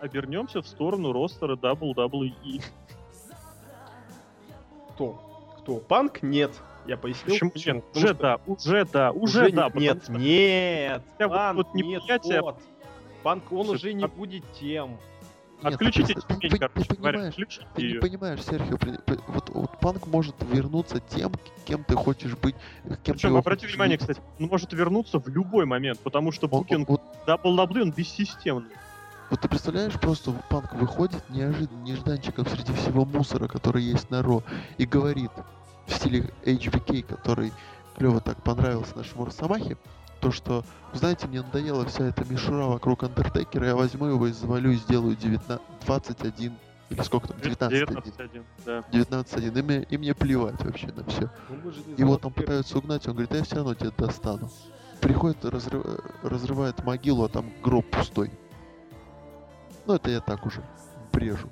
Обернемся в сторону ростера WWE. Кто? Кто? Панк? Нет. Я пояснил. Почему нет? Уже да, уже да, уже, да. потому Нет, что нет. Хотя вот- не неприятие- тот. Панк, он Слушай, уже не а- будет тем. Отключите ты, тюмень, ты- короче ты говоря, понимаешь, включите ты не её. понимаешь, Серхио, вот, вот панк может вернуться тем, кем ты хочешь быть, кем ты Причем, обрати внимание, видеть. кстати, он может вернуться в любой момент, потому что букинг вот, WWE, он бессистемный. вот ты представляешь, просто панк выходит неожиданно, нежданчиком среди всего мусора, который есть на Ро, и говорит в стиле HBK, который клево так понравился нашему Росомахе, то, что, знаете, мне надоела вся эта мишура вокруг Андертекера, я возьму его и завалю и сделаю 19, 21, или сколько там, 19 19-1, да. 19-1, и мне, и мне плевать вообще на все. Ну, Его там пытаются угнать, он говорит, я все равно тебя достану. Приходит, разрыв- разрывает могилу, а там гроб пустой. Ну, это я так уже брежу.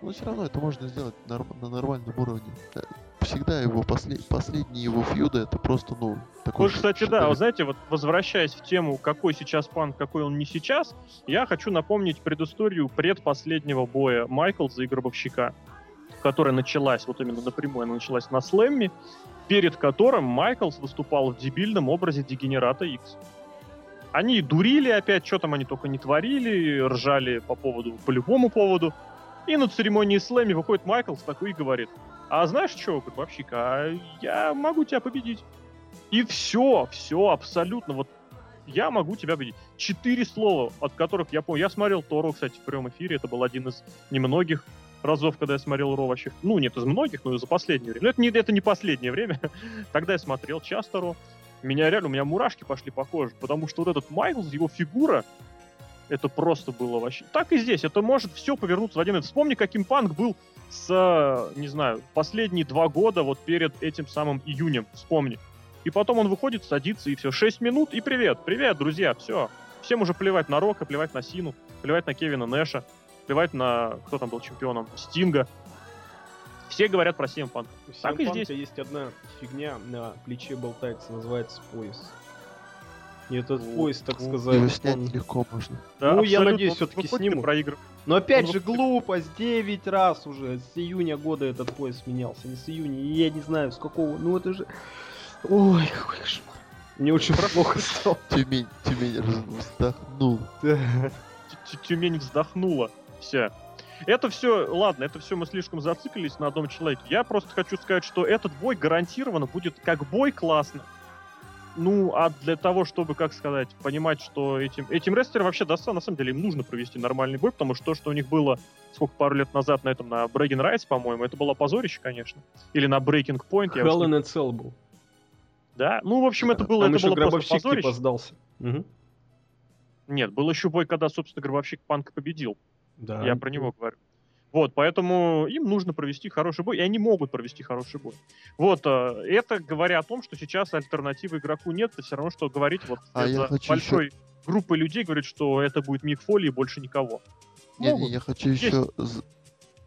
Но все равно это можно сделать на нормальном уровне. Э, Всегда его после- последние его фьюды это просто, ну, такой ш- кстати, да, шедевр. вот знаете, вот возвращаясь в тему, какой сейчас панк, какой он не сейчас, я хочу напомнить предысторию предпоследнего боя Майклза и Гробовщика, которая началась, вот именно напрямую, она началась на слэмме, перед которым Майклс выступал в дебильном образе Дегенерата X. Они дурили опять, что там они только не творили, ржали по поводу, по любому поводу. И на церемонии слэми выходит Майклс такой и говорит, а знаешь что, Гробовщик, а я могу тебя победить. И все, все, абсолютно. Вот я могу тебя победить. Четыре слова, от которых я помню. Я смотрел Тору, кстати, в прямом эфире. Это был один из немногих разов, когда я смотрел Ро вообще. Ну, нет, из многих, но за последнее время. Но это не, это не последнее время. Тогда я смотрел часто Ро. Меня реально, у меня мурашки пошли по коже, потому что вот этот Майклс, его фигура, это просто было вообще... Так и здесь, это может все повернуться в один... Вспомни, каким панк был с, не знаю, последние два года, вот перед этим самым июнем, вспомни. И потом он выходит, садится, и все, 6 минут, и привет, привет, друзья, все. Всем уже плевать на Рока, плевать на Сину, плевать на Кевина Нэша, плевать на, кто там был чемпионом, Стинга. Все говорят про CM Punk. У Так и здесь. есть одна фигня на плече болтается, называется пояс. И этот Вот, пояс, так сказать, Его снять он- легко можно. Да, Ну, я надеюсь, Он всё-таки выходит и снимут. проигрывает. Но опять Он же глупость, 9 раз уже, с июня года этот пояс менялся, не с июня, и я не знаю с какого, ну это же... Ой, какой кошмар. Мне очень плохо стало. Тюмень, Тюмень вздохнул. Тю- Тю- Тюмень вздохнула вся. Это все, ладно, это все мы слишком зациклились на одном человеке. Я просто хочу сказать, что этот бой гарантированно будет как бой классно. Ну, а для того, чтобы, как сказать, понимать, что этим, этим рестлерам вообще доста, на самом деле, им нужно провести нормальный бой, потому что то, что у них было, сколько, пару лет назад на этом, на Breaking Rights, по-моему, это было позорище, конечно. Или на Breaking Point, Hell in a Cell был. Да? Ну, в общем, это было, Там это еще было просто типа позорище. сдался. Мгм. Нет, был еще бой, когда, собственно, гробовщик Панка победил. Да. Я про него говорю. Вот, поэтому им нужно провести хороший бой, и они могут провести хороший бой. Вот, э, это говоря о том, что сейчас альтернативы игроку нет, это все равно, что говорить вот А я большой группы людей, говорит, что это будет Мик Фоли и больше никого. Не, не, Могут. я хочу Есть. еще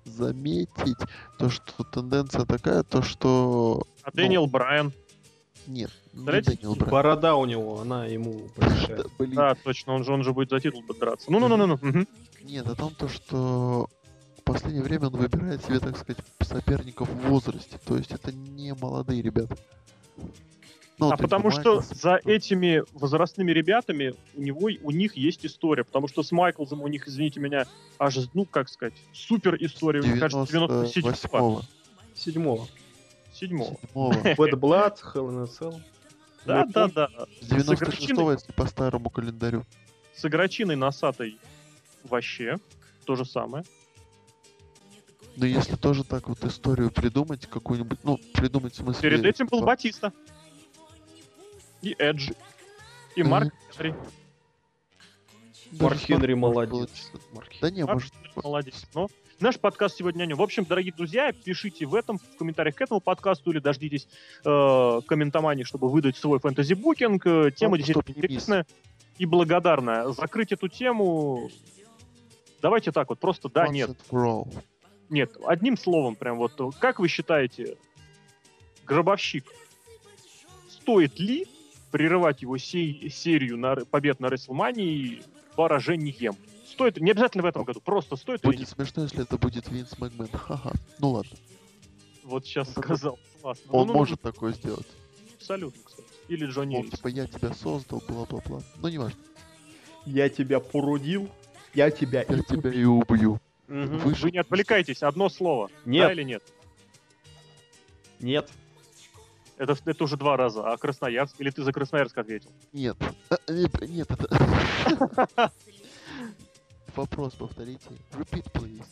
заметить то, что тенденция такая, то что А Дэниел Брайан, нет, не Дэниел Брайан. Борода у него, она ему помешает. Да, блин, да, точно, он же, он же будет за титул будет драться. Ну-ну-ну-ну. Нет, о том, то, что в последнее время он выбирает себе, так сказать, соперников в возрасте. То есть это не молодые ребята. Ну, а потому именно что Майклс, за этими возрастными ребятами у него, у них есть история, потому что с Майклзом у них, извините меня, аж, ну, как сказать, супер история, мне кажется, 97 98-го, Седьмого. 7 седьмого. Bad Blood, Hell in a Cell. Да, да, да. С С 96-го, если по старому календарю. С игрочиной носатой вообще то же самое. Но если тоже так вот историю придумать, какую-нибудь, ну, придумать в смысле... Перед этим был Батиста. И Эдж. И. Марк даже Марк Хенри молодец. Да не, Марк может... Молодец. Но наш подкаст сегодня о нем. В общем, дорогие друзья, пишите в этом, в комментариях к этому подкасту или дождитесь э, комментомании, чтобы выдать свой фэнтези-букинг. Э, Тема Ну, действительно интересная и благодарная. Закрыть эту тему... Давайте так вот, просто да, нет. all. Нет, одним словом, прям вот, как вы считаете, гробовщик, стоит ли прерывать его сей- серию на, побед на Рестлмании поражением? Стоит, не обязательно в этом году, просто стоит Будет смешно, если это будет Винс Макмен. Ха-ха. Ну ладно. Вот сейчас сказал. Классно. Он Ну, ну, может такое сделать. Абсолютно, кстати. Или Джонни Он типа я тебя создал, бла-бла-бла. Ну не важно. Я тебя породил. я тебя Я и тебя убью. и убью. Мгм. Вы Вы не отвлекайтесь, одно слово. Нет. Да или нет? Нет. Это, это уже два раза. А Красноярск? Или ты за Красноярск ответил? Нет. А, Нет, нет, это... Вопрос повторите. Repeat, please.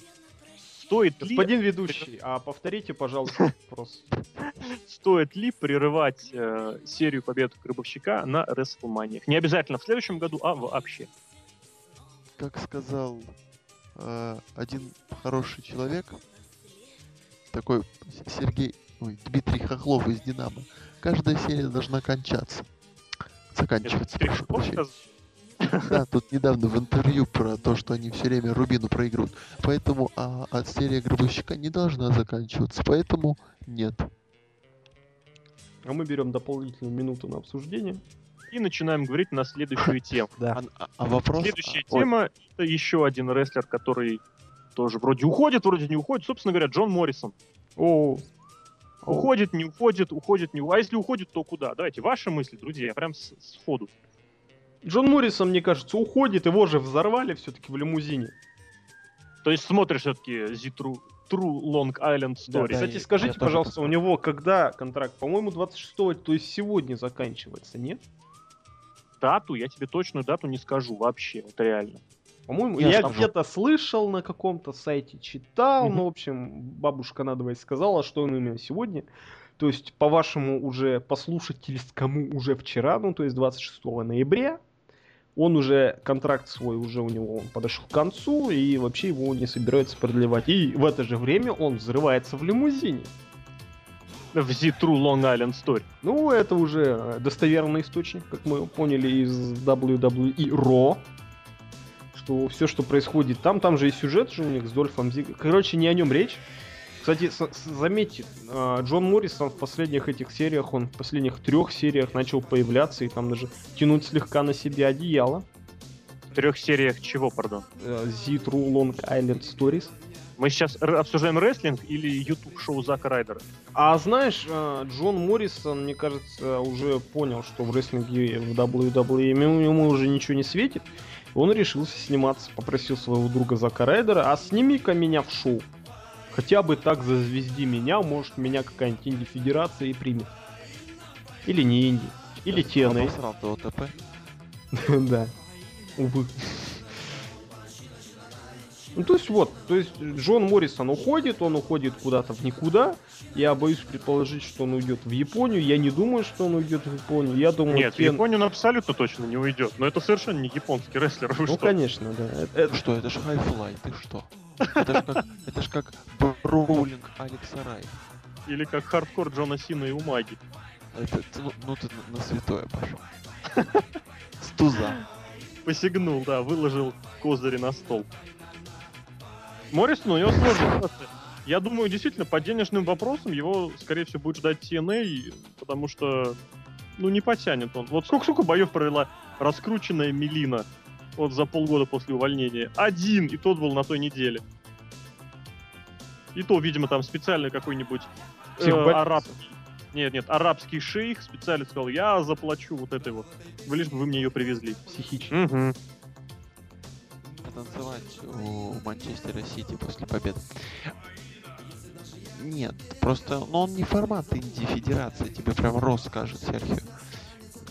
Стоит ли, Господин ведущий, а повторите, пожалуйста, вопрос. стоит ли прерывать э, серию побед Гробовщика на WrestleMania? Не обязательно в следующем году, а вообще. Как сказал э, один хороший человек, такой Сергей, ой, Дмитрий Хохлов из Динамо, каждая серия должна кончаться. Это Заканчиваться, сказал? Да, тут недавно в интервью про то, что они все время Рубину проигрывают. Поэтому а, а серия Гробовщика не должна заканчиваться. Поэтому нет. А мы берем дополнительную минуту на обсуждение. И начинаем говорить на следующую тему. Да. А, а- а вопрос... Следующая а, ой, тема — это еще один рестлер, который тоже вроде уходит, вроде не уходит. Собственно говоря, Джон Моррисон. О, Уходит, не уходит, уходит, не уходит. А если уходит, то куда? Давайте, ваши мысли, друзья, прям с, сходу. Джон Моррисон, мне кажется, уходит, его же взорвали все-таки в лимузине. То есть смотришь все-таки The True, Long Island Да, Story. Кстати, я- скажите, я пожалуйста, у него когда контракт? По-моему, 26-го, то есть сегодня заканчивается, нет? Дату, я тебе точную дату не скажу вообще, вот реально. По-моему, Я я, где-то слышал на каком-то сайте, читал, Мгм. ну, в общем, бабушка надвое сказала, что он именно сегодня. То есть, по вашему уже послушательскому уже вчера, ну, то есть 26 ноября, он уже, контракт свой уже у него он подошел к концу, и вообще его не собираются продлевать. И в это же время он взрывается в лимузине. В The True Long Island Story. Ну, это уже э, достоверный источник, как мы поняли из WWE Raw. Что все, что происходит там, там же и сюжет же у них с Дольфом Зиг. Короче, не о нем речь. Кстати, заметьте, э, Джон Моррисон в последних этих сериях, он в последних трех сериях начал появляться и там даже тянуть слегка на себе одеяло. В трех сериях чего, пардон? The True Long Island Stories. Мы сейчас обсуждаем рестлинг или YouTube-шоу Зака Райдера? А знаешь, э, Джон Моррисон, мне кажется, уже понял, что в рестлинге в WWE ему, ему уже ничего не светит. Он решился сниматься, попросил своего друга Зака Райдера, а сними-ка меня в шоу. Хотя бы так зазвезди меня, может меня какая-нибудь инди-федерация и примет. Или не инди. Или TNA. ОТП. Да. Увы. Ну, то есть вот, то есть Джон Моррисон уходит, он уходит куда-то в никуда. Я боюсь предположить, что он уйдет в Японию. Я не думаю, что он уйдет в Японию. Я думаю, Нет, в Кен- Японию он абсолютно точно не уйдет. Но это совершенно не японский рестлер. Вы Ну, что? конечно, да. Это- это- Что, это ж хайфлай, ты что? Это ж как, это ж как броулинг Алекса Рай. Или как хардкор Джона Сина и Умаги. Это, ну, ну ты на, на святое пошел. С туза. Посягнул, да, выложил козыри на стол. Моррисон, у него ситуация. Я думаю, действительно, по денежным вопросам его, скорее всего, будет ждать TNA, потому что, ну, не потянет он. Вот сколько, сколько боев провела раскрученная Мелина вот за полгода после увольнения? Один, и тот был на той неделе. И то, видимо, там специально какой-нибудь э, арабский... Нет, нет, арабский шейх специально сказал, я заплачу вот этой вот, вы лишь бы вы мне ее привезли. психично. Угу. Потанцевать у Манчестера Сити после победы. Нет, просто, ну он не формат инди-федерации, тебе прям Рос скажет, Серхио.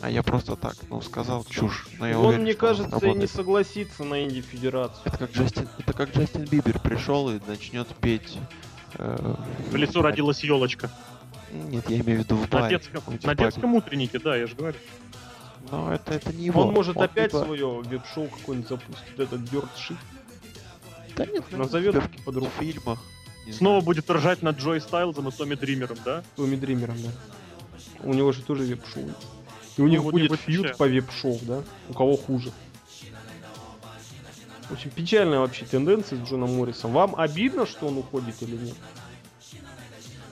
А я просто так, ну, сказал чушь. Но я он, уверен, мне что кажется, и не работает. согласится на инди-федерацию. Это как Джастин, это как Джастин Бибер пришел и начнет петь. э, В лицо родилась елочка. Нет, я имею в виду в На баре. детском, каком-нибудь на пабе. детском утреннике, да, я же говорю. Но это, это не его. Он может опять либо- свое веб-шоу какое-нибудь запустить, этот Dirt Shit. Да нет, Назовет в таки по-другому. фильмах. не Снова знаю. будет ржать над Джой Стайлзом и Томми Дримером, да? Томми Дримером, да. У него же тоже веб-шоу. И у них вот будет фьюд вообще. по веб-шоу, да? У кого хуже. В общем, печальная вообще тенденция с Джоном Моррисоном. Вам обидно, что он уходит или нет?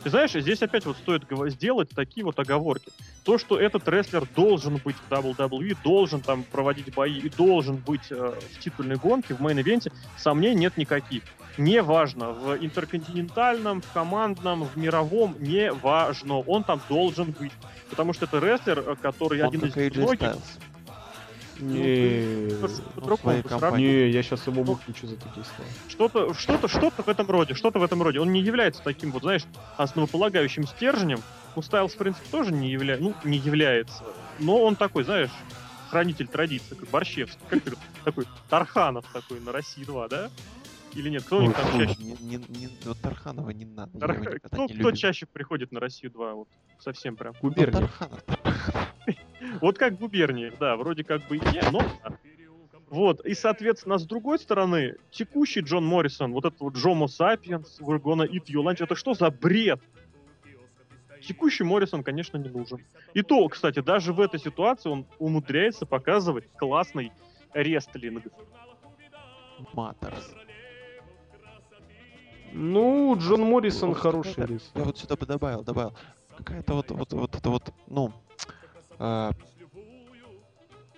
Ты знаешь, здесь опять вот стоит сделать такие вот оговорки. То, что этот рестлер должен быть в WWE, должен там проводить бои и должен быть э, в титульной гонке, в main event е, сомнений нет никаких. Неважно, в интерконтинентальном, в командном, в мировом, неважно. Он там должен быть. Потому что это рестлер, э, который Он один из AJ многих, Styles. Не, Ну, не, я сейчас его выключу за такие слова. Что-то, что-то, что-то в этом роде, что-то в этом роде. Он не является таким вот, знаешь, основополагающим стержнем. Ну, Стайлс, в принципе, тоже не является, ну, не является. Но он такой, знаешь, хранитель традиции, как Борщевский, как ты такой Тарханов такой на России 2, да? Или нет? Кто у них там фу, чаще? не, не, не- вот Тарханова не надо, Тарх- Кто, не кто чаще приходит на Россию 2? Вот совсем прям. Ну, Губерния. Тарханов, Вот как губерния, да, вроде как бы и не, но... Вот, и, соответственно, с другой стороны, текущий Джон Моррисон, вот этот вот Джомо Сапиенс, We're gonna eat your lunch, это что за бред? Текущий Моррисон, конечно, не нужен. И то, кстати, даже в этой ситуации он умудряется показывать классный рестлинг. Матерс. Ну, Джон Моррисон Вот хороший рис. Я вот сюда бы добавил, добавил. Какая-то вот, вот, вот это вот, ну, э,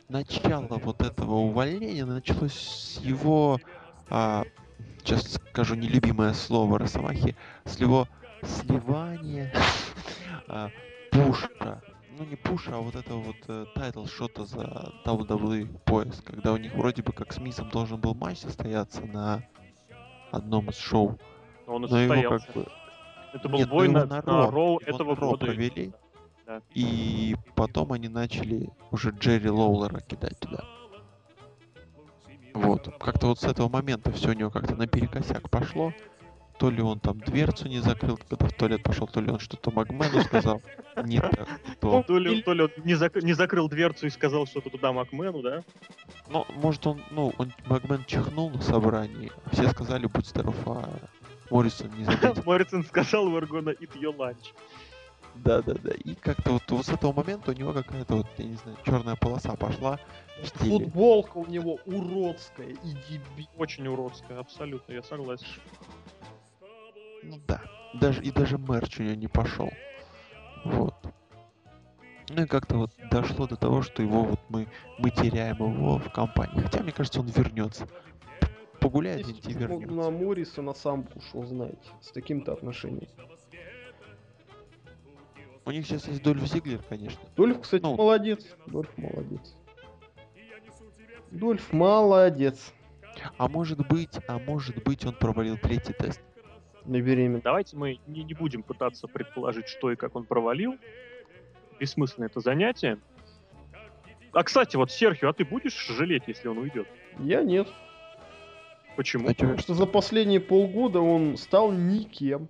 начало вот этого увольнения началось с его, а, сейчас скажу нелюбимое слово Росомахи, с его сливания а, push а. Ну не push а, а вот этого вот э, title shot а за WWE пояс, когда у них вроде бы как с Мисом должен был матч состояться на одном из шоу. Но он и Но его состоялся. как бы Это был Нет, ну бой его на, на на Ро. Роу Его этого на Ро года. провели. Да. И потом они начали уже Джерри Лоулера кидать туда. Вот. Как-то вот с этого момента все у него как-то наперекосяк пошло. То ли он там дверцу не закрыл, когда в туалет пошел, то ли он что-то Магмену сказал. Не так, то. То ли, то ли он не, зак- не закрыл дверцу и сказал что-то туда Макмену, да? Ну, может он, ну, он Магмен чихнул на собрании, а все сказали, будь здоров, а Моррисон не заметил. Моррисон сказал, we're gonna eat your lunch. Да, да, да. И как-то вот, вот с этого момента у него какая-то вот, я не знаю, черная полоса пошла. Футболка у него уродская и дебил. Очень уродская, абсолютно, я согласен. Ну да. Даже, и даже мерч у него не пошел. Вот. Ну и как-то вот дошло до того, что его вот мы, мы теряем его в компании. Хотя, мне кажется, он вернется. Погуляет и вернется. на Моррисона сам бы ушел, знаете, с таким-то отношением. У них сейчас есть Дольф Зиглер, конечно. Дольф, кстати, Ну. молодец. Дольф молодец. Дольф молодец. А может быть, а может быть, он провалил третий тест. На беременность. Давайте мы не, не будем пытаться предположить, что и как он провалил. Бессмысленно это занятие. А, кстати, вот, Серхио, а ты будешь жалеть, если он уйдет? Я нет. Почему? А? Потому что за последние полгода он стал никем.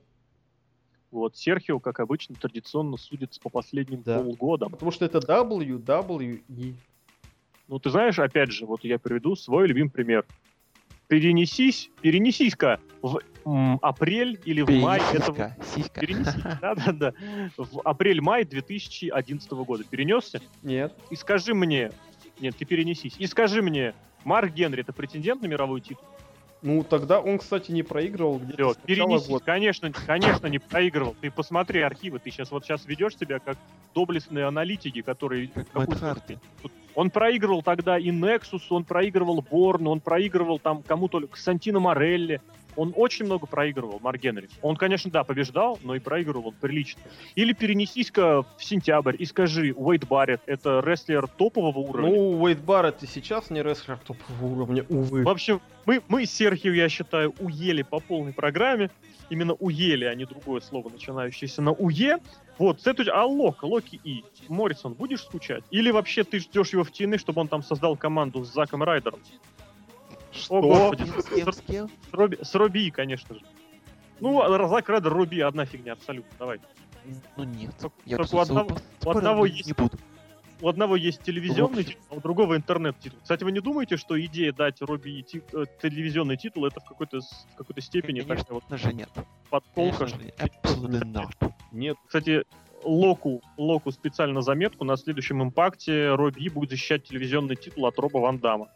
Вот, Серхио, как обычно, традиционно судится по последним Да. полгодам. Потому что это WWE. Ну, ты знаешь, опять же, вот я приведу свой любимый пример. Перенесись, перенесись-ка в м, апрель или в май этого... Сиська, сиська. Перенесись, да-да-да. В апрель-май 2011 года. Перенесся? Нет. И скажи мне... Нет, ты перенесись. И скажи мне, Марк Генри это претендент на мировой титул? Ну, тогда он, кстати, не проигрывал где-то перенесись. года. Конечно, конечно, не проигрывал. Ты посмотри архивы. Ты сейчас вот сейчас ведешь себя как доблестные аналитики, которые... Как Мэтт. Он проигрывал тогда и Nexus, он проигрывал Борну, он проигрывал там кому-то, Константину Морелли. Он очень много проигрывал, Марк Генри. Он, конечно, да, побеждал, но и проигрывал он прилично. Или перенесись-ка в сентябрь и скажи, Уэйд Барретт — это рестлер топового уровня. Ну, Уэйд Барретт и сейчас не рестлер топового уровня, увы. В общем, мы, мы с Серхио, я считаю, уели по полной программе. Именно уели, а не другое слово, начинающееся на уе. Вот, с этой... А Лок, Локи И, Моррисон, будешь скучать? Или вообще ты ждешь его в TNA, чтобы он там создал команду с Заком Райдером? О, господи, С кем, с кем? с Робби, с Робби, И, конечно же. Ну, а Зак Райдер, Робби, одна фигня, абсолютно, давай. Ну нет. Только- Я только у одного- у одного но есть- не буду. У одного есть телевизионный титул, а у другого интернет-титул. Кстати, вы не думаете, что идея дать Робби ти- э, телевизионный титул, это в какой-то, в какой-то степени такая вот Конечно же нет. подколка, Конечно же нет. Нет. Кстати, Локу, Локу специально заметку, на следующем импакте Робби будет защищать телевизионный титул от Роба Ван Дамма.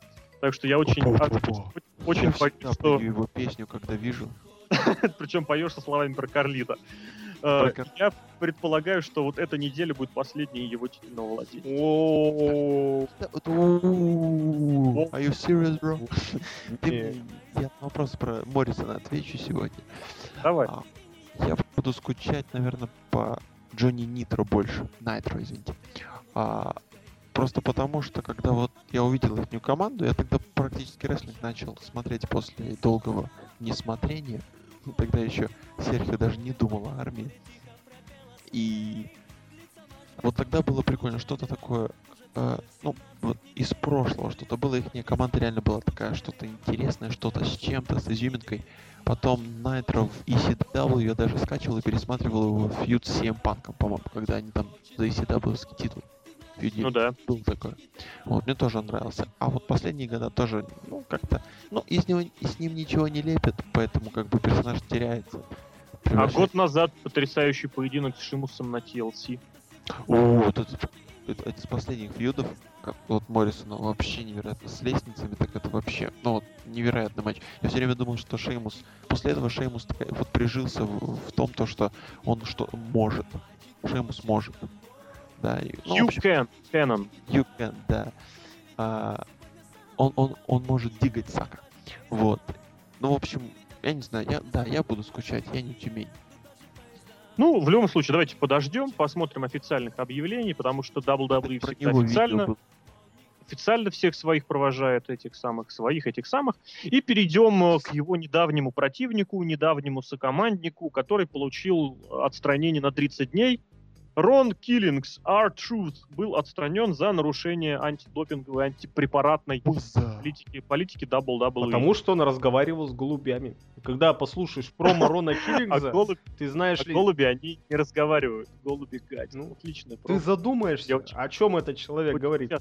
Так что я очень, Опа-опа. очень Я боюсь, что... его песню, когда вижу. Причем поешь со словами про Карлита. Э, Я предполагаю, что вот эта неделя будет последней его титульного владения. О, вот, у-у-у. Are you serious, bro? Я на вопрос про Моррисона отвечу сегодня. Давай. А, Я буду скучать, наверное, по Джонни Нитро больше. Найтро, извините. А, просто потому, что когда вот я увидел их команду, я тогда практически рестлинг начал смотреть после долгого несмотрения. Ну, тогда еще Серхио даже не думал о армии. И вот тогда было прикольно, что-то такое, э, ну, вот из прошлого что-то было, их команда реально была такая, что-то интересное, что-то с чем-то, с изюминкой. Потом Nitro в ECW я даже скачивал и пересматривал его фьюд с CM Punk, по-моему, когда они там за ECW титул ну да. Был такой. Вот, мне тоже нравился. А вот последние года тоже, ну, как-то, ну, из него, с ним ничего не лепят, поэтому как бы персонаж теряется. А год назад потрясающий поединок с Шимусом на TLC. О, вот этот, это, это из последних фьюдов, как вот Моррисона вообще невероятно с лестницами, так это вообще, ну вот невероятный матч. Я все время думал, что Шеймус, после этого Шеймус вот прижился в, в том, то, что он что может. Шеймус может. Да, ну, you общем, can, canon. You can, да. А, он, он, он может дигать Сака. Вот. Ну, в общем, я не знаю, я, да, я буду скучать, я не Тюмень. Ну, в любом случае, давайте подождем, посмотрим официальных объявлений, потому что WWE так всегда официально, официально всех своих провожает, этих самых, своих, этих самых. И перейдем э, к его недавнему противнику, недавнему сокоманднику, который получил отстранение на 30 дней Рон Киллингс, R-Truth, был отстранен за нарушение антидопинговой, антипрепаратной политики, политики WWE. Потому что он разговаривал с голубями. когда послушаешь промо Рона Киллингса, а голубь, ты знаешь а ли... голуби, они не разговаривают. Голуби гадят. Ну, отлично. Ты задумаешься, о чем этот человек говорит.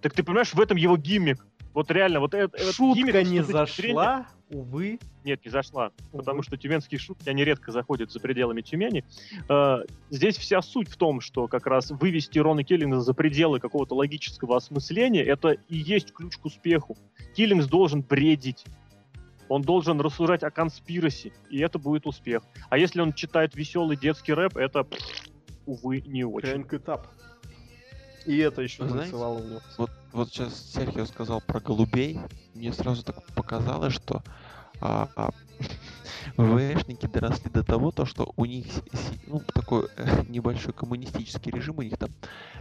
Так ты понимаешь, в этом его гиммик. Вот реально, вот это... Шутка гиммик, не зашла, увы. Нет, не зашла, увы. потому что тюменские шутки, они редко заходят за пределами Тюмени. Э, здесь вся суть в том, что как раз вывести Рона Киллинга за пределы какого-то логического осмысления, это и есть ключ к успеху. Киллингс должен бредить, он должен рассуждать о конспираси, и это будет успех. А если он читает веселый детский рэп, это, увы, не очень. Крэнк этап. И это еще Знаете, у него. Вот, вот сейчас Серхио сказал про голубей. Мне сразу так показалось, что а, а, ВВшники доросли до того, то, что у них ну, такой э, небольшой коммунистический режим у них там.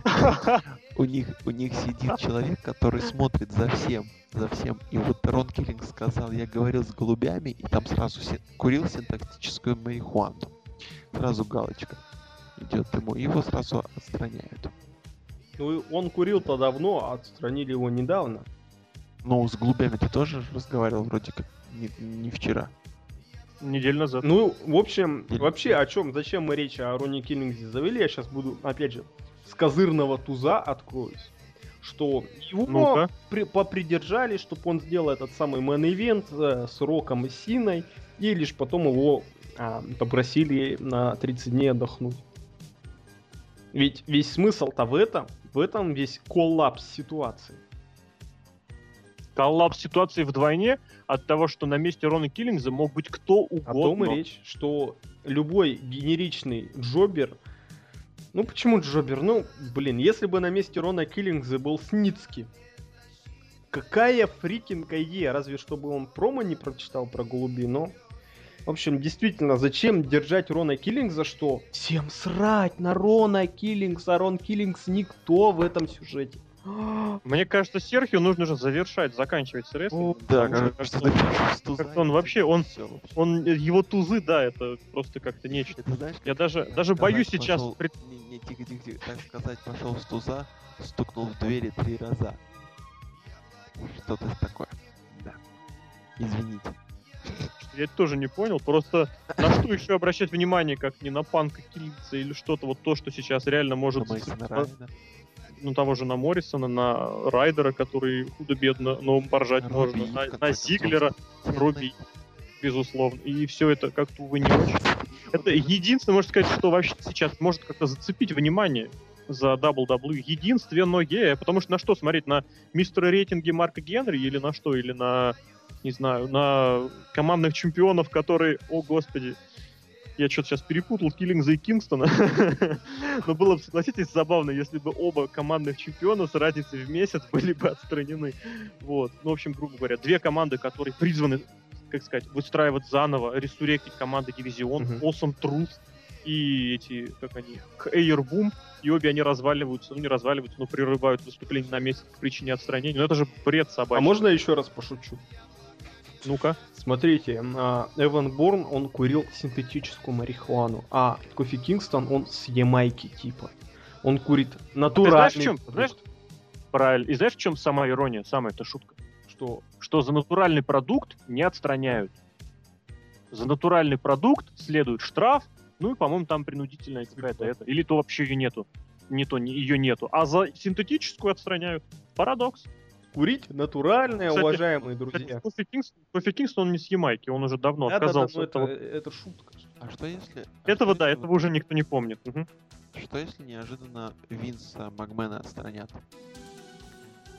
У них, у них сидит человек, который смотрит за всем, за всем. И вот Рон Киллинг сказал, я говорил с голубями, и там сразу си- курил синтактическую марихуану. Сразу галочка идет ему, его сразу отстраняют. Ну, он курил-то давно, а отстранили его недавно. Ну, с голубями ты тоже разговаривал вроде как не, не вчера. Неделю назад. Ну, в общем, Неделю. вообще о чем, зачем мы речь о Рони Киллингсе завели, я сейчас буду, опять же, с козырного туза откроюсь, что его ну при, попридержали, чтобы он сделал этот самый мэн-ивент э, с Роком и Синой, и лишь потом его а, попросили на 30 дней отдохнуть. Ведь весь смысл-то в этом, в этом весь коллапс ситуации. Коллапс ситуации вдвойне от того, что на месте Рона Киллингза мог быть кто угодно. О том и речь, что любой генеричный джобер... Ну, почему джобер? Ну, блин, если бы на месте Рона Киллингза был Сницкий, какая фрикинга Е, разве чтобы он промо не прочитал про голуби, но в общем, действительно, зачем держать Рона Киллингса, что всем срать на Рона Киллингса, Рон Киллингс никто в этом сюжете. Мне кажется, Серхио нужно же завершать, заканчивать с рестлингом. Да, кажется, как он вообще, он, он, его тузы, да, это просто как-то нечто. Знаешь, я даже, даже боюсь сейчас... Пред... Не, не, тихо, тихо, тихо, так сказать, пошел с туза, стукнул в двери три раза. Что-то такое. Да. Извините. Я это тоже не понял. Просто на что еще обращать внимание, как не на панка кильца или что-то вот то, что сейчас реально может... На ну, того же на Моррисона, на Райдера, который худо-бедно, но поржать Руби, можно, на, на Зиглера, Руби, безусловно. И все это как-то, увы, не очень. Это единственное, можно сказать, что вообще сейчас может как-то зацепить внимание за WWE. Единственное, потому что на что смотреть? На мистера рейтинги Марка Генри или на что? Или на не знаю, на командных чемпионов, которые, о господи, я что-то сейчас перепутал Киллингза и Кингстона. Но было бы, согласитесь, забавно, если бы оба командных чемпиона с разницей в месяц были бы отстранены. Вот. Ну, в общем, грубо говоря, две команды, которые призваны, как сказать, выстраивать заново, рестуректить команды дивизион, mm-hmm. Awesome Truth и эти, как они, к Airboom, и обе они разваливаются, ну не разваливаются, но прерывают выступление на месяц по причине отстранения. Ну это же бред собачий. А можно я еще раз пошучу? Ну-ка. Смотрите, а, Эван Борн, он курил синтетическую марихуану, а Кофи Кингстон, он с Ямайки типа. Он курит натуральный... Ты знаешь, в чем? Знаешь, правильно. И знаешь, в чем самая ирония, самая эта шутка? Что? Что за натуральный продукт не отстраняют. За натуральный продукт следует штраф, ну и, по-моему, там принудительная какая-то это. Или то вообще ее нету. Не то, не, ее нету. А за синтетическую отстраняют. Парадокс. Курить натуральное, Кстати, уважаемые Кстати, друзья. Кофи Кингстон, Кофи Кингстон он не с Ямайки, он уже давно Да-да-да, отказался ну от это, того. это шутка. А что если... а Этого, что да, если этого уже никто не помнит. Мгм. Что если неожиданно Винса Макмена отстранят?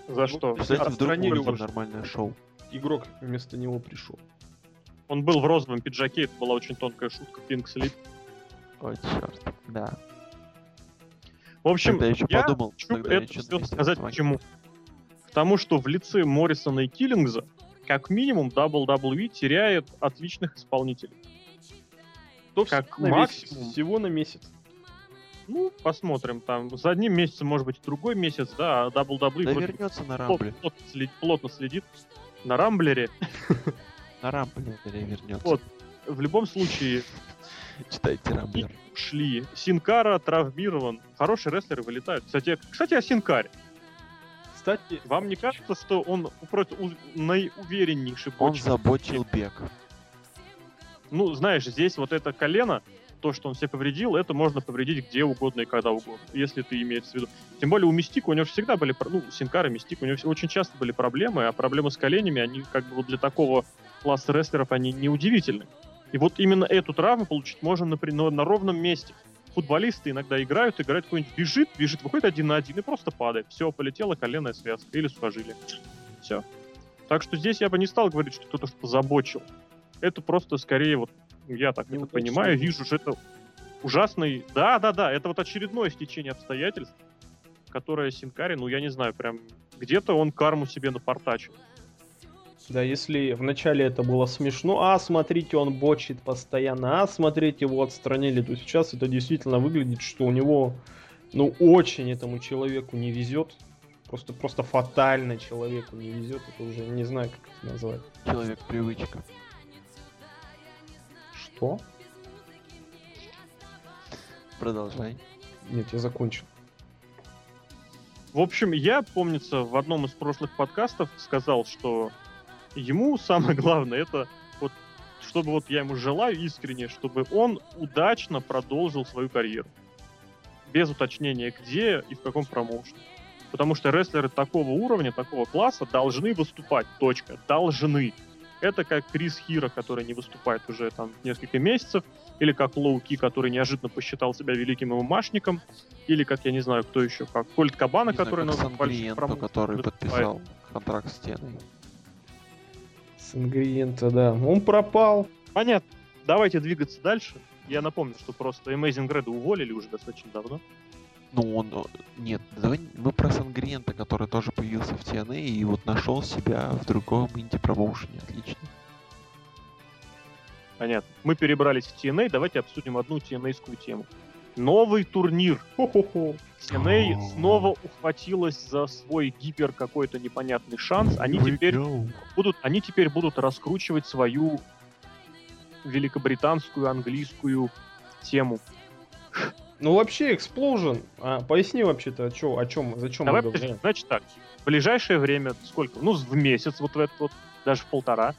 За Ну, что? кстати, Кстати, вдруг будет уже. нормальное шоу. Игрок вместо него пришел. Он был в розовом пиджаке, это была очень тонкая шутка, Пинк Слип. Ой, черт. Да. В общем, Тогда я еще я подумал, хочу тогда я это еще сказать почему. Потому что в лице Моррисона и Киллингза, как минимум, WWE теряет отличных исполнителей. То Как на максимум. месяц, всего на месяц. Ну, посмотрим. Там за одним месяцем может быть другой месяц, да, а WWE Да вернется на плотно, Рамбле. плотно след- плотно следит на Рамблере. На Рамбле вернется. Вот. В любом случае, Читайте Рамблер. шли. Синкара травмирован. Хорошие рестлеры вылетают. Кстати, кстати, о Синкаре. Кстати, Вам не кажется, что он просто наиувереннейший Он бочек? забочил бег. Ну, знаешь, здесь вот это колено, то, что он себе повредил, это можно повредить где угодно и когда угодно, если ты имеешь в виду. Тем более у Мистика у него всегда были, ну, Синкара, Мистика, у него очень часто были проблемы, а проблемы с коленями, они как бы вот для такого класса рестлеров, они неудивительны. И вот именно эту травму получить можно на, при- на, на ровном месте. Футболисты иногда играют, играют какой-нибудь бежит, бежит, выходит один на один и просто падает. Все, полетела коленная связка или сухожилие. Все. Так что здесь я бы не стал говорить, что кто-то что-то забочил. Это просто скорее вот я так это Неудачный понимаю, вижу, что это ужасный... Да, да, да, это вот очередное стечение обстоятельств, которое Синкари, ну я не знаю, прям где-то он карму себе напортачил. Да, если вначале это было смешно, а смотрите, он бочит постоянно, а смотрите, его отстранили, то сейчас это действительно выглядит, что у него, ну, очень этому человеку не везет. Просто, просто фатально человеку не везет. Это уже не знаю, как это назвать. Человек-привычка. Что? Продолжай. Нет, я закончил. В общем, я, помнится, в одном из прошлых подкастов сказал, что ему самое главное это вот, чтобы вот я ему желаю искренне, чтобы он удачно продолжил свою карьеру. Без уточнения, где и в каком промоушене. Потому что рестлеры такого уровня, такого класса должны выступать. Точка. Должны. Это как Крис Хира, который не выступает уже там несколько месяцев, или как Лоу Ки, который неожиданно посчитал себя великим ММАшником, или как, я не знаю, кто еще, как Кольт Кабана, Не знаю, который как на больших который подписал контракт с Теной. С ингредиента, да. Он пропал. Понятно. Давайте двигаться дальше. Я напомню, что просто Amazing Red уволили уже достаточно давно. Ну, он... э, Нет, давай мы про Сангриента, который тоже появился в TNA и вот нашел себя в другом инди-промоушене. Отлично. Понятно. Мы перебрались в TNA, давайте обсудим одну TNA-скую тему. Новый турнир. Хо-хо-хо. TNA О. снова ухватилась за свой гипер какой-то непонятный шанс. Они теперь будут, они теперь будут раскручивать свою великобританскую, английскую тему. Ну вообще, Xplosion. А, поясни вообще-то, о, чё, о чем, зачем Давай, мы говорим. значит так, в ближайшее время, сколько, ну, в месяц, вот в этот вот, даже в полтора,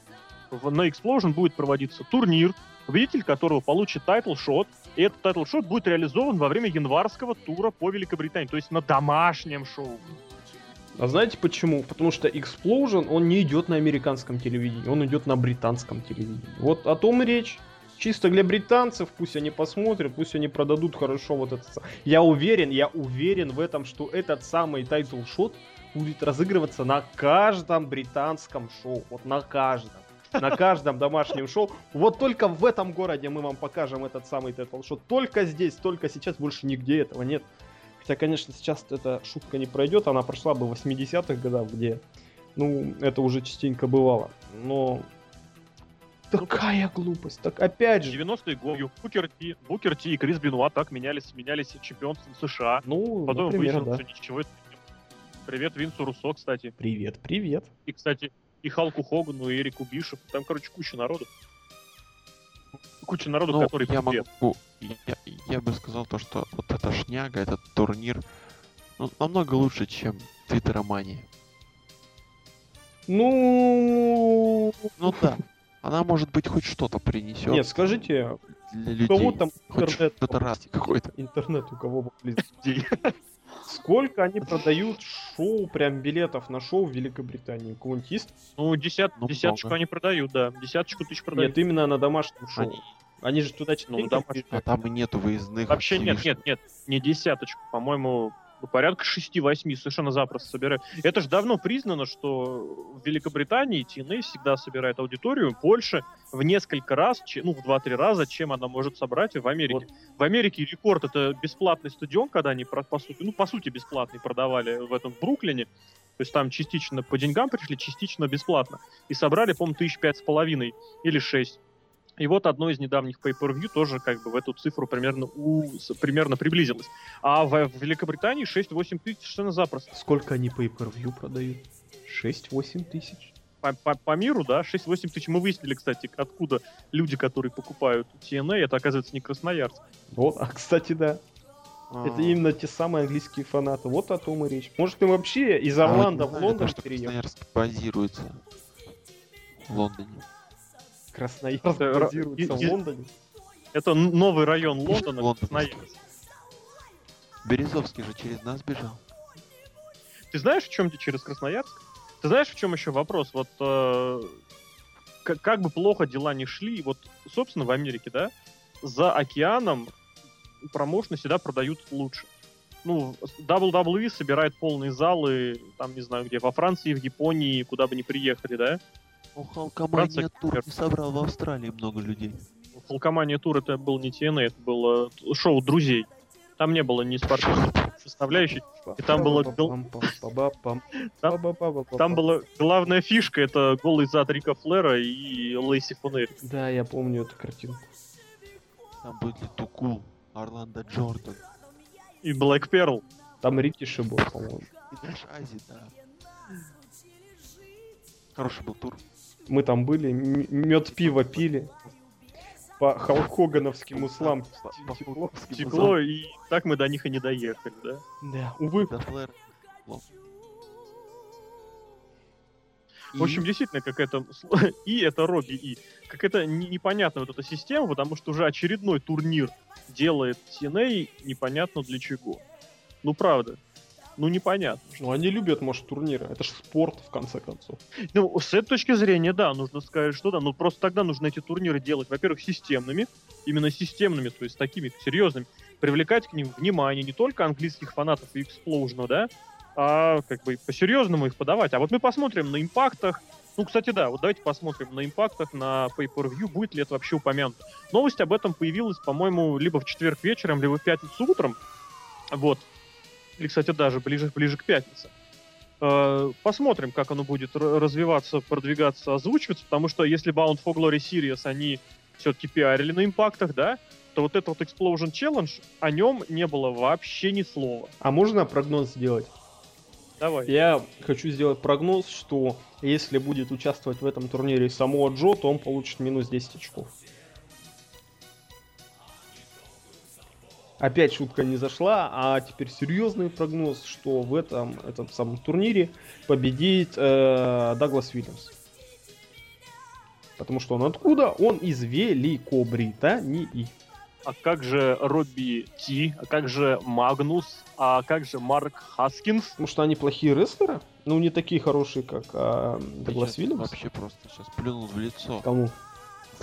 в- на Xplosion будет проводиться турнир, победитель которого получит title shot, и этот title shot будет реализован во время январского тура по Великобритании, то есть на домашнем шоу. А знаете почему? Потому что Xplosion, он не идет на американском телевидении, он идет на британском телевидении. Вот о том и речь. Чисто для британцев, пусть они посмотрят, пусть они продадут хорошо вот этот... Я уверен, я уверен в этом, что этот самый title shot будет разыгрываться на каждом британском шоу. Вот на каждом. На каждом домашнем шоу. Вот только в этом городе мы вам покажем этот самый title shot. Только здесь, только сейчас, больше нигде этого нет. Хотя, конечно, сейчас эта шутка не пройдет, она прошла бы в 80-х годах, где, ну, это уже частенько бывало. Но Такая глупость. Так опять же. 90-е годы Букер Ти, Букер Ти и Крис Бенуа так менялись, менялись чемпионством США. Ну, Потом например, выяснилось, да. что ничего это. Привет Винсу Руссо, кстати. Привет, привет. И, кстати, и Халку Хогану, и Эрику Бишопу. Там, короче, куча народу. Куча народу, Ну, который я привет. могу... Я, я бы сказал то, что вот эта шняга, этот турнир, ну, намного лучше, чем Твиттеромания. Ну... Ну да, она, может быть, хоть что-то принесет Нет, скажите, для у людей. кого там хоть интернет? что-то раз какой-то. Интернет у кого поблизости? Сколько они продают шоу, прям билетов на шоу в Великобритании? Кого-нибудь есть? Ну, десят, Ну, десяточку много. они продают, да. Десяточку тысяч продают. Нет, именно на домашнем шоу. Они- Они же туда Ну, домашнем. А там и нету выездных. Вообще нет, нет, нет, не десяточку, по-моему, порядка 6-8 совершенно запросто собирают. Это же давно признано, что в Великобритании TNA всегда собирает аудиторию больше в несколько раз, ну, в 2-3 раза, чем она может собрать в Америке. Вот. В Америке рекорд это бесплатный стадион, когда они, по сути, ну, по сути, бесплатный продавали в этом в Бруклине. То есть там частично по деньгам пришли, частично бесплатно. И собрали, по-моему, тысяч пять с половиной или шесть. И вот одно из недавних pay-per-view тоже как бы в эту цифру примерно, у- примерно приблизилось. А в, в Великобритании 6-8 тысяч совершенно запросто. Сколько они pay-per-view продают? 6-8 тысяч? По, по- по миру, да, 6-8 тысяч. Мы выяснили, кстати, откуда люди, которые покупают TNA, это оказывается не Красноярск. Вот, а кстати, да. Это А, именно те самые английские фанаты. Вот о том и речь. Может, им вообще из а вы не Орландо в Лондон переехать? Красноярск базируется в Лондоне. Красноярск базируется в Лондоне? Это новый район Лондона, Лондон. Красноярск. Березовский же через нас бежал. Ты знаешь, в чем через Красноярск? Ты знаешь, в чем еще вопрос? Вот э, к- как бы плохо дела не шли, вот, собственно, в Америке, да, за океаном промоушены всегда продают лучше. Ну, WWE собирает полные залы, там, не знаю где, во Франции, в Японии, куда бы ни приехали, да? Ну, Халкомания тур не собрал в Австралии много людей. Фолкомания тур это был не TNA, это было шоу друзей. Там не было ни спортивной составляющей. И там было Там, Там была главная фишка, это голый зад Рика Флера и Лейси Фунери. Да, я помню эту картинку. Там были Тукул, Орландо Джордан. И Блэк Перл. Там Рикиши был, по-моему. И наш Ази, да. Хороший был тур. Мы там были, мед пиво пили. По Халк Хогановским услам текло. и так мы до них и не доехали, да? Да, увы. Флэр. В общем, действительно, какая-то... сл- И это Робби И. Какая-то не- непонятная вот эта система, потому что уже очередной турнир делает TNA непонятно для чего. Ну, правда. Ну, непонятно. Ну, они любят, может, турниры. Это же спорт, в конце концов. Ну, с этой точки зрения, да, нужно сказать, что да. Ну, просто тогда нужно эти турниры делать, во-первых, системными, именно системными, то есть такими серьезными, привлекать к ним внимание не только английских фанатов и эксплоужена, да, а как бы по-серьезному их подавать. А вот мы посмотрим на импактах, ну, кстати, да, вот давайте посмотрим на импактах, на pay-per-view, будет ли это вообще упомянуто. Новость об этом появилась, по-моему, либо в четверг вечером, либо в пятницу утром. Вот. Или, кстати, даже ближе, ближе к пятнице. Э, Посмотрим, как оно будет развиваться, продвигаться, озвучиваться, потому что если Bound for Glory Series они все-таки пиарили на импактах, да, то вот этот вот Explosion Challenge, о нем не было вообще ни слова. А можно прогноз сделать? Давай. Я хочу сделать прогноз, что если будет участвовать в этом турнире Самуа Джо, то он получит минус 10 очков. Опять шутка не зашла, а теперь серьезный прогноз, что в этом, этом самом турнире победит э, Даглас Уильямс. Потому что он откуда? Он из Великобритании. А как же Робби Ти? А как же Магнус? А как же Марк Хаскинс? Потому что они плохие рестлеры. Ну, не такие хорошие, как а, Даглас Уильямс. Вообще просто сейчас плюнул в лицо. Кому?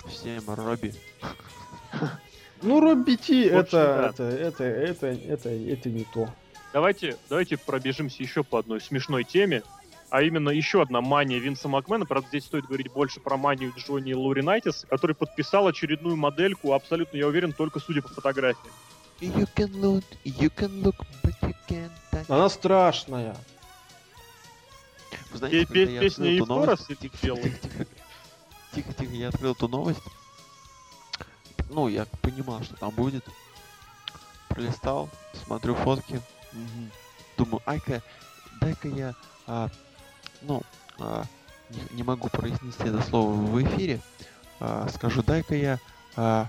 Всем Робби. Ну, Робби Ти, это, это, это, это, это, это не то. Давайте, давайте пробежимся еще по одной смешной теме. А именно еще одна мания Винса Макмена. Правда, здесь стоит говорить больше про манию Джонни Луринайтиса, который подписал очередную модельку, абсолютно, я уверен, только судя по фотографии. You can look, you can look, but you can't touch. Она страшная. Вы знаете, песня Егора новость- Тихо, тихо, тихо. Тихо, тихо, я открыл эту новость. Ну, я понимал, что там будет. Пролистал, смотрю фотки. Мгм. Думаю, ай-ка, дай-ка я, а, ну, а, не, не могу произнести это слово в эфире. А, скажу, дай-ка я, а,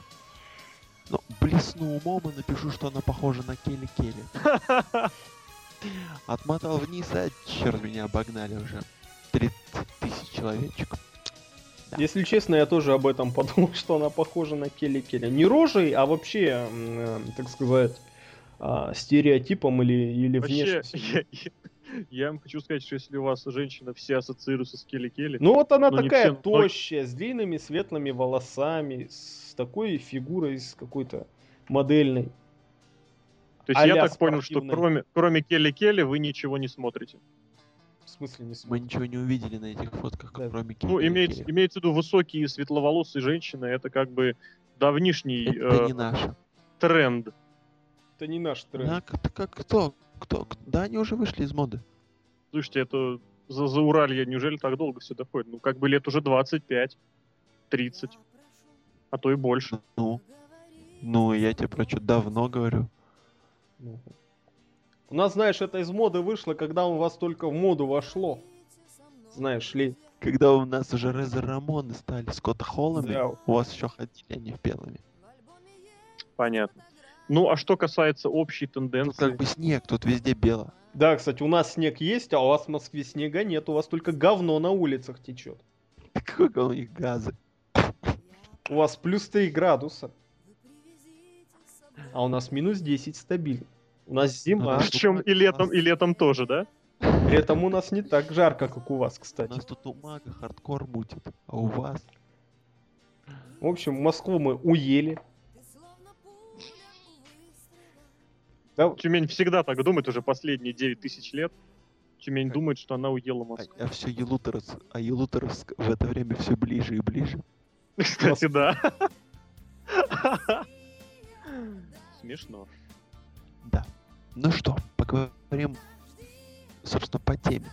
ну, блесну умом и напишу, что она похожа на Келли Келли. Отмотал вниз, а черт меня обогнали уже. 30 тысяч человечек. Да. Если честно, я тоже об этом подумал, что она похожа на Келли Келли. Не рожей, а вообще, э, так сказать, а, стереотипом или, или Вообще, внешностью. я, я- я вам хочу сказать, что если у вас женщина все ассоциируется с Келли Келли, Ну вот она Ну, такая все, но- тощая, с длинными светлыми волосами, с такой фигурой, с какой-то модельной. то есть я а-ля так понял, что спортивной. кроме, кроме Келли Келли вы ничего не смотрите. Смысле не Мы смотрю. ничего не увидели на этих фотках, Да. кроме Ну, Келли имеется, Келли. имеется в виду высокие светловолосые женщины, это как бы давнишний Это э, не наше. тренд. Это не наш тренд. Да, как, как кто? Кто? Да, они уже вышли из моды. Слушайте, это за, за Уралье неужели так долго все доходит? Ну, как бы лет уже 25, 30, а то и больше. Ну, ну, я тебе про что давно говорю. Ну. У нас, знаешь, это из моды вышло, когда у вас только в моду вошло. Знаешь ли. Когда у нас уже Резер Рамоны стали Скотт Холлами, Да. у вас еще ходили они в белыми. Понятно. Ну, а что касается общей Тут тенденции, как бы снег, тут везде бело. Да, кстати, у нас снег есть, а у вас в Москве снега нет. У вас только говно на улицах течет. Какой у них газы. У вас плюс 3 градуса. А у нас минус 10 стабильно. У нас зима. А, причем и летом, и летом тоже, да? Летом у нас не так жарко, как у вас, У кстати. нас тут умага хардкор мутит, а у вас... В общем, Москву мы уели. Да, Тюмень всегда так думает уже последние 9 тысяч лет. Тюмень Как? думает, что она уела А, Москву. а все Елуторовск, а Елуторовск в это время все ближе и ближе. Кстати, да. Смешно. Да. Ну что, поговорим, собственно, по теме.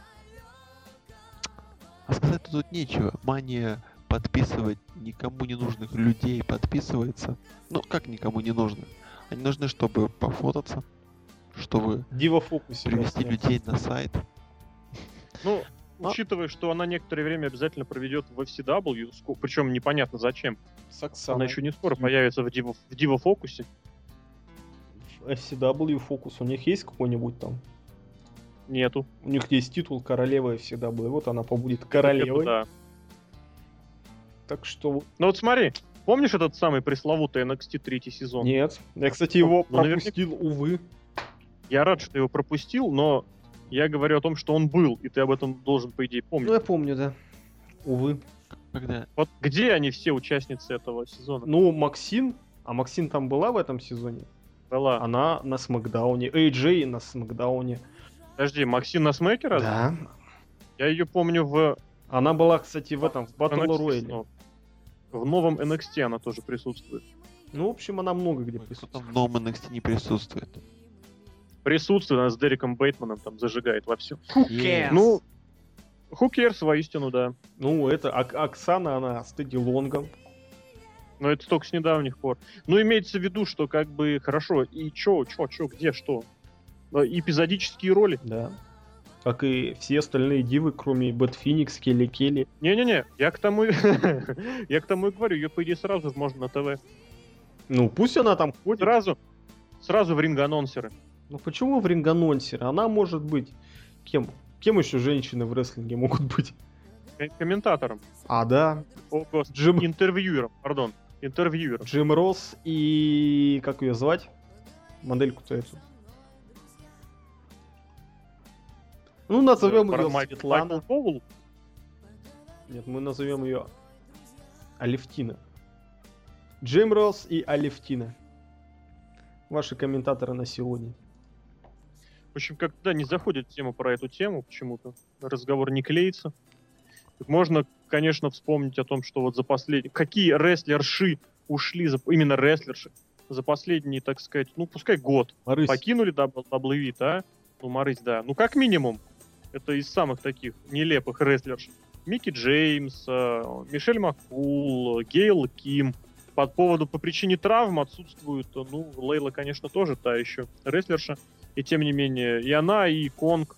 А сказать тут нечего. Мания подписывать никому не нужных людей подписывается. Ну, как никому не нужных? Они нужны, чтобы пофотаться, чтобы Дива фокусе. привести людей на сайт. Ну, А? учитывая, что она некоторое время обязательно проведет в FCW, причем непонятно зачем. С Оксаной. Она еще не скоро появится в Диво, в Диво Фокусе. В FCW фокус. У них есть какой-нибудь там? Нету. У них есть титул королевы FCW. Вот она побудет королевой. да. Так что Ну вот смотри, помнишь этот самый пресловутый NXT третий сезон? нет. Я, кстати, его Ну, наверняка- пропустил, увы. Я рад, что его пропустил, но я говорю о том, что он был, и ты об этом должен, по идее, помнить. Ну, я помню, да. Увы. Когда Вот где они все участницы этого сезона? Ну, Максин. А Максин там была в этом сезоне? Была. Она на Смакдауне. AJ на Смакдауне. Подожди, Максим на Смеке разве? Да. Я ее помню в Она была, кстати, в этом, в Battle Royale. В новом NXT она тоже присутствует. Ну, в общем, она много где кто присутствует. в новом NXT не присутствует. Присутствует, она с Дереком Бейтманом там зажигает во все. Yes. Ну, who cares, воистину, да. Ну, это Ок- Оксана, она с Тедди Лонгом. Но это только с недавних пор. Ну, имеется в виду, что как бы хорошо, и чё, чё, чё, где, что? Эпизодические роли. Да. Как и все остальные дивы, кроме Бэт Феникс, Келли Келли. Не-не-не, я к тому, я к тому и говорю, ее по идее сразу же можно на ТВ. Ну, пусть она там ходит. Сразу, сразу в ринг-анонсеры. Ну, почему в ринг-анонсере? Она может быть кем? Кем еще женщины в рестлинге могут быть? Комментатором. А, да. О, господи, Джим, интервьюером, пардон. Интервьюером. Джим Росс и... Как ее звать? Модельку-то эту. Ну, назовем ее Светлана. Нет, мы назовем ее Алевтина. Джим Росс и Алевтина. Ваши комментаторы на сегодня. В общем, когда не заходит тема про эту тему, почему-то разговор не клеится. Можно, конечно, вспомнить о том, что вот за последние... Какие рестлерши ушли, за... именно рестлерши, за последний, так сказать, ну, пускай год, Марысь, покинули WWE, да? Ну, Марысь, да. Ну, как минимум, это из самых таких нелепых рестлерш. Микки Джеймс, э, Мишель Маккул, Гейл Ким. По поводу, по причине травм отсутствуют, ну, Лейла, конечно, тоже та еще рестлерша. И тем не менее, и она, и Конг.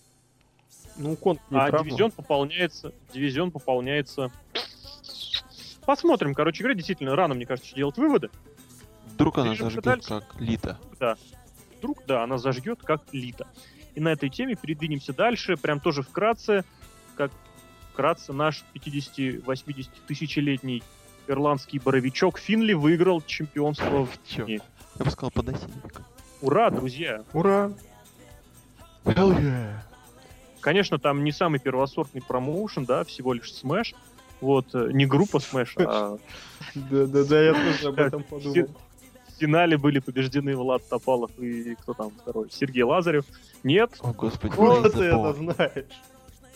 Ну, Конг не а дивизион пополняется, дивизион пополняется. Посмотрим, короче говоря, действительно, рано, мне кажется, делать выводы. Вдруг она зажгет дальше. как Лита. Да. Вдруг, да, она зажгет как Лита. И на этой теме передвинемся дальше, прям тоже вкратце, как вкратце наш 50-80 тысячелетний ирландский боровичок Финли выиграл чемпионство. в-. Я бы сказал подосинник. Ура, друзья! Ура! Hell yeah! Конечно, там не самый первосортный промоушен, да, всего лишь Smash. Вот, э, не группа Smash, а Да-да-да, я тоже об этом подумал. в финале были побеждены Влад Топалов и кто там второй? Сергей Лазарев. Нет. О, господи, Вот ты это знаешь.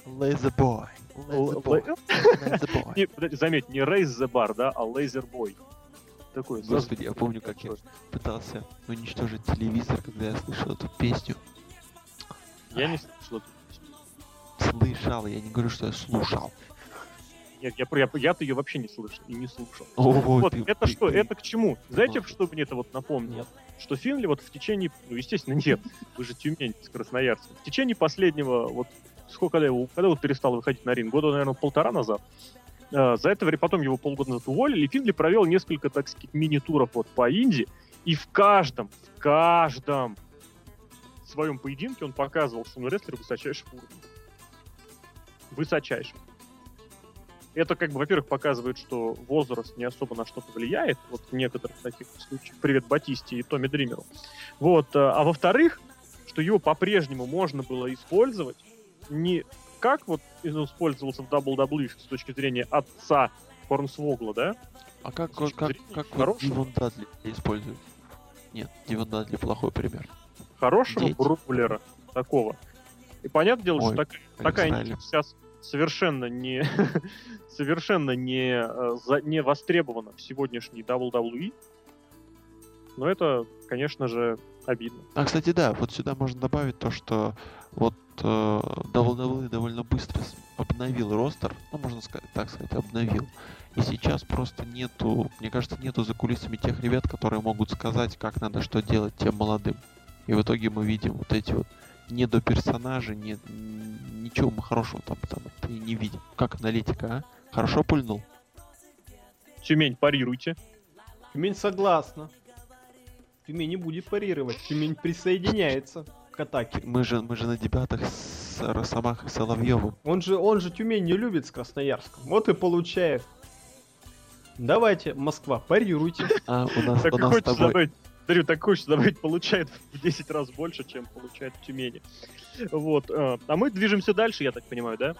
Laser Boy. Л- Laser Boy. Л- Laser Boy. Не, подожди, заметь, не Raise the Bar, да, а Laser Boy. Такой. Господи, я помню, как я пытался уничтожить телевизор, когда я слышал эту песню. Я не слышал эту песню. Слышал, я не говорю, что я слушал. Нет, я, я, я-то ее вообще не слышал и не слушал. О, Вот, ты- это ты- что? ты- Это к чему? Знаете, молодец. что мне это вот напомнило? Нет. Что Финли вот в течение, ну, естественно, нет, вы же Тюмень с Красноярска. В течение последнего, вот сколько, его, когда вот перестал выходить на ринг? Года, наверное, полтора назад. Э, за это время, потом его полгода назад уволили, и Финли провел несколько, так сказать, мини-туров вот по Индии, и в каждом, в каждом своем поединке он показывал, что он рестлер высочайшего уровня. Высочайшего. Это, как бы, во-первых, показывает, что возраст не особо на что-то влияет, вот в некоторых таких случаях. Привет Батисте и Томми Дримеру. Вот, э, а во-вторых, что его по-прежнему можно было использовать не как вот использовался в WWE с точки зрения отца Хорнсвогла, да? А как, как, зрения как вот. Дивон Дадли используют? Нет, Дивон Дадли плохой пример. Хорошего Дети. броулера такого. И понятное дело, что Ой, такая, такая Израиль. ниша сейчас совершенно не совершенно не, э, за- не востребована в сегодняшней WWE. Но это, конечно же, обидно. А, кстати, да, вот сюда можно добавить то, что вот э, WWE довольно быстро обновил ростер, ну, можно сказать, так сказать, обновил. И сейчас просто нету, мне кажется, нету за кулисами тех ребят, которые могут сказать, как надо что делать тем молодым. И в итоге мы видим вот эти вот не, н- ничего мы хорошего там, там и не видим. Как аналитика, а? Хорошо пульнул? Тюмень, парируйте. Тюмень согласна. Тюмень не будет парировать. Тюмень присоединяется к атаке. Мы же, мы же на дебатах с Росомахой Соловьевым. Он же, он же Тюмень не любит с Красноярском. Вот и получает. Давайте, Москва, парируйте. А, у нас, Так у и нас с хочется тобой... добавить, смотрю, так хочется добавить, получает в 10 раз больше, чем получает в Тюмени. Вот. э, А мы движемся дальше, я так понимаю, да?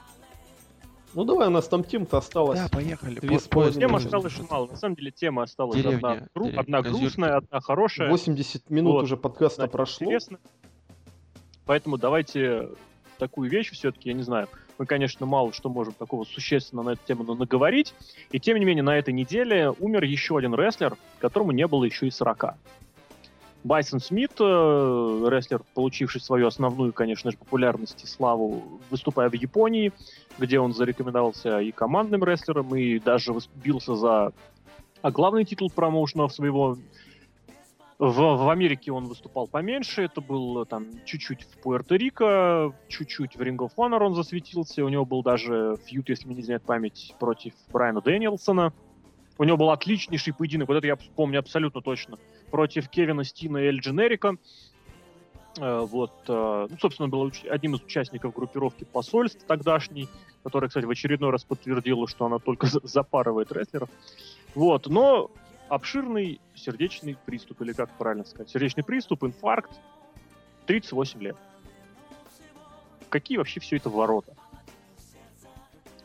Ну давай, у нас там тем-то осталось. Да, поехали. Две По- Тем осталось мало. На самом деле тема осталась одна, Деревня, гру- деревня, одна грустная, одна хорошая. 80 минут Вот. уже подкаста одна прошло. интересная. Поэтому давайте такую вещь все-таки, я не знаю, мы, конечно, мало что можем такого существенно на эту тему на- наговорить. И тем не менее, на этой неделе умер еще один рестлер, которому не было еще и 40. Байсон Смит, э, рестлер, получивший свою основную, конечно же, популярность и славу, выступая в Японии, где он зарекомендовался и командным рестлером, и даже бился за а главный титул промоушена своего. В, в Америке он выступал поменьше, это был э, там чуть-чуть в Пуэрто-Рико, чуть-чуть в Ring of Honor он засветился, у него был даже фьют, если мне не изменяет память, против Брайана Дэнилсона. У него был отличнейший поединок, вот это я помню абсолютно точно, против Кевина Стина и Эль Дженерика. Э, Вот, э, ну, собственно, был одним из участников группировки посольств тогдашней, которая, кстати, в очередной раз подтвердила, что она только за- запарывает рестлеров. Вот, но обширный сердечный приступ, или как правильно сказать, сердечный приступ, инфаркт, 38 лет. Какие вообще все это ворота?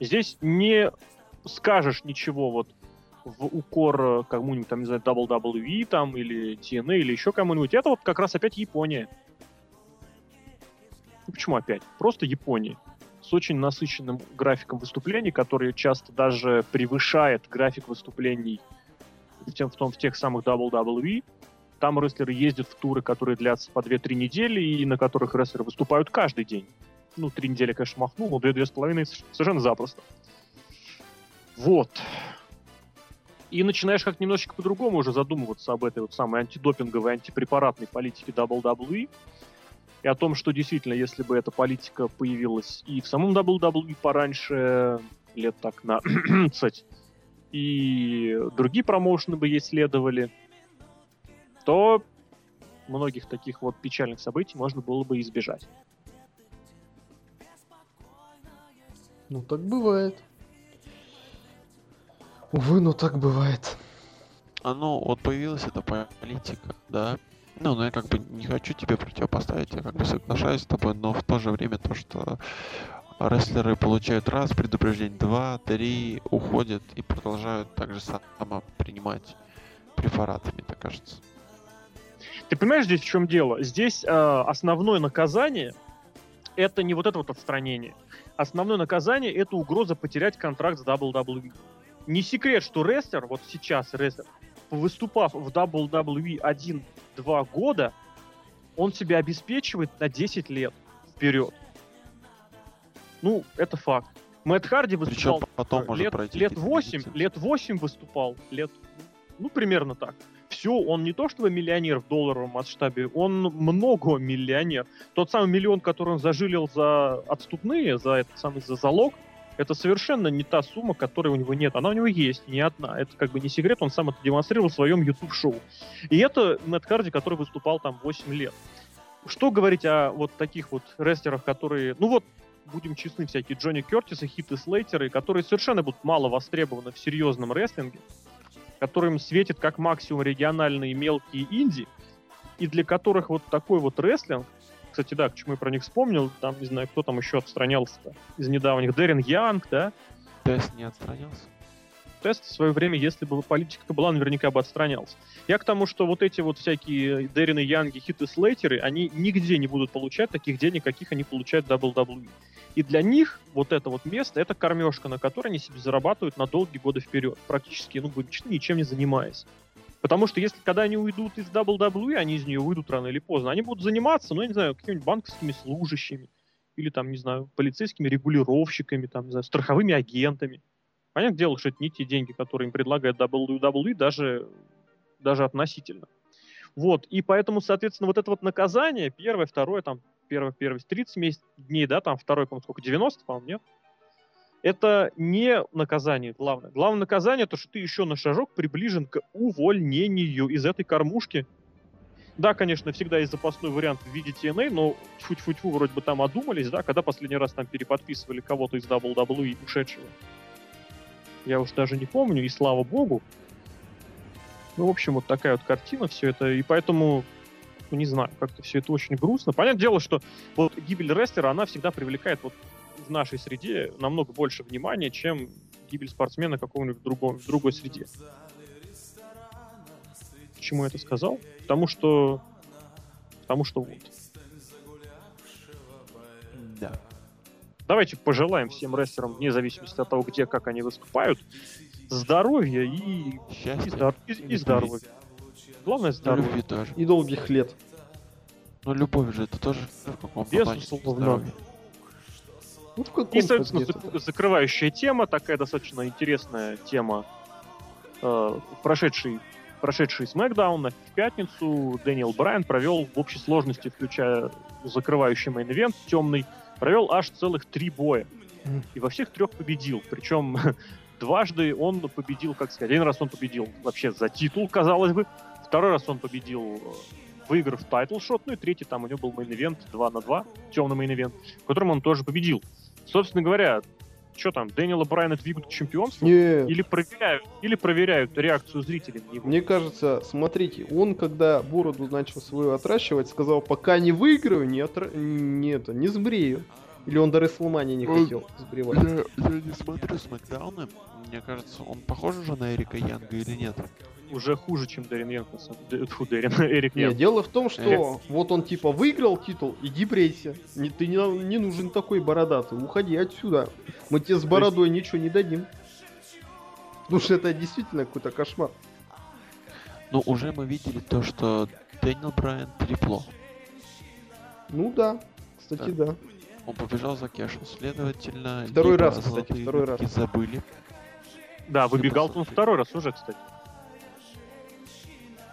Здесь не скажешь ничего вот в укор э, кому-нибудь, там, не знаю, WWE там, или TNA, или еще кому-нибудь. Это вот как раз опять Япония. Ну, почему опять? Просто Япония. С очень насыщенным графиком выступлений, который часто даже превышает график выступлений в, тем, в, том, в тех самых WWE. Там рестлеры ездят в туры, которые длятся по 2-3 недели, и на которых рестлеры выступают каждый день. Ну, три недели, конечно, махнул, но две-две с половиной совершенно запросто. Вот. И начинаешь как немножечко по-другому уже задумываться об этой вот самой антидопинговой, антипрепаратной политике WWE. И о том, что действительно, если бы эта политика появилась и в самом WWE пораньше, лет так на кстати, и другие промоушены бы ей следовали, то многих таких вот печальных событий можно было бы избежать. Ну так бывает. Увы, но так бывает. А ну, вот появилась эта политика, да. Ну, ну, я как бы не хочу тебе противопоставить, я как бы соглашаюсь с тобой, но в то же время то, что рестлеры получают раз предупреждение, два, три, уходят и продолжают также само принимать препараты, мне так кажется. Ты понимаешь здесь в чем дело? Здесь э, основное наказание это не вот это вот отстранение. Основное наказание это угроза потерять контракт с WWE. Не секрет, что рестлер, вот сейчас рестлер, выступав в WWE 1-2 года, он себя обеспечивает на 10 лет вперед. Ну, это факт. Мэтт Харди выступал Причем потом может лет, пройти лет какие-то 8, месяцы. лет 8 выступал, лет, ну, примерно так. Все, он не то чтобы миллионер в долларовом масштабе, он много миллионер. Тот самый миллион, который он зажилил за отступные, за этот самый за залог, это совершенно не та сумма, которой у него нет. Она у него есть, не одна. Это как бы не секрет, он сам это демонстрировал в своем YouTube-шоу. И это Мэтт Харди, который выступал там 8 лет. Что говорить о вот таких вот рестлерах, которые... Ну вот, будем честны, всякие Джонни Кертисы, Хиты Слейтеры, которые совершенно будут мало востребованы в серьезном рестлинге, которым светит как максимум региональные мелкие инди, и для которых вот такой вот рестлинг, кстати, да, почему я про них вспомнил, там, не знаю, кто там еще отстранялся из недавних, Дэрин Янг, да, Тест не отстранился. тест в свое время, если бы политика была, наверняка бы отстранялся. Я к тому, что вот эти вот всякие Дерины Янги, Хиты Слейтеры, они нигде не будут получать таких денег, каких они получают в WWE. И для них вот это вот место, это кормежка, на которой они себе зарабатывают на долгие годы вперед. Практически, ну, ничем не занимаясь. Потому что если когда они уйдут из WWE, они из нее выйдут рано или поздно, они будут заниматься, ну, я не знаю, какими-нибудь банковскими служащими, или там, не знаю, полицейскими регулировщиками, там, не знаю, страховыми агентами. Понятное дело, что это не те деньги, которые им предлагает WWE, даже, даже относительно. Вот, и поэтому, соответственно, вот это вот наказание, первое, второе, там, первое, первое, 30 месяцев, дней, да, там, второе, по-моему, сколько, 90, по-моему, нет? Это не наказание главное. Главное наказание, то, что ты еще на шажок приближен к увольнению из этой кормушки. Да, конечно, всегда есть запасной вариант в виде TNA, но тьфу-тьфу-тьфу, вроде бы там одумались, да, когда последний раз там переподписывали кого-то из WWE ушедшего. Я уж даже не помню, и слава богу. Ну, в общем, вот такая вот картина, все это, и поэтому, ну, не знаю, как-то все это очень грустно. Понятное дело, что вот гибель рестлера, она всегда привлекает вот в нашей среде намного больше внимания, чем гибель спортсмена какого-нибудь в, другом, в другой среде. Почему я это сказал? Потому что... Потому что вот. Да. Давайте пожелаем всем рестлерам, вне зависимости от того, где, как они выступают, здоровья и, и, Счастье. здор- и- и здоровья. Главное здоровье. любви тоже. И долгих лет. Ну, любовь же это тоже в каком-то Безусловно. здоровье. Ну, И, соответственно, зак- закрывающая тема, такая достаточно интересная тема, э, прошедший, прошедший SmackDown в пятницу Дэниел Брайан провел в общей сложности, включая закрывающий main event темный, провел аж целых три боя. И во всех трех победил. Причем дважды он победил, как сказать, один раз он победил вообще за титул, казалось бы, второй раз он победил, э, выиграв title shot, ну и третий там у него был main event 2 на 2, темный main event, в котором он тоже победил. Собственно говоря, что там, Дэниела Брайана двигают к чемпионству? Не, Или проверяют, или проверяют реакцию зрителей на него? Мне кажется, смотрите, он когда бороду начал свою отращивать, сказал, пока не выиграю, не, отра... не, это, не сбрею. Или он до Рестлмании не Ой. хотел сбривать. Я, я не смотрю Смакдауны. Мне кажется, он похож уже на Эрика Янга или нет? Уже хуже, чем Дэрин Янг, на самом деле. Фу, Дэрин, Эрик Не, Янг. дело в том, что Э. вот он типа выиграл титул, иди брейся. Не, ты не, не нужен такой бородатый, уходи отсюда. Мы тебе с бородой ничего не дадим. Потому что это действительно какой-то кошмар. Ну, уже мы видели то, что Дэниел Брайан трепло. Ну да, кстати, да. Он побежал за кэшем, следовательно, Второй раз, кстати, второй раз. забыли, Да, выбегал он второй раз уже, кстати.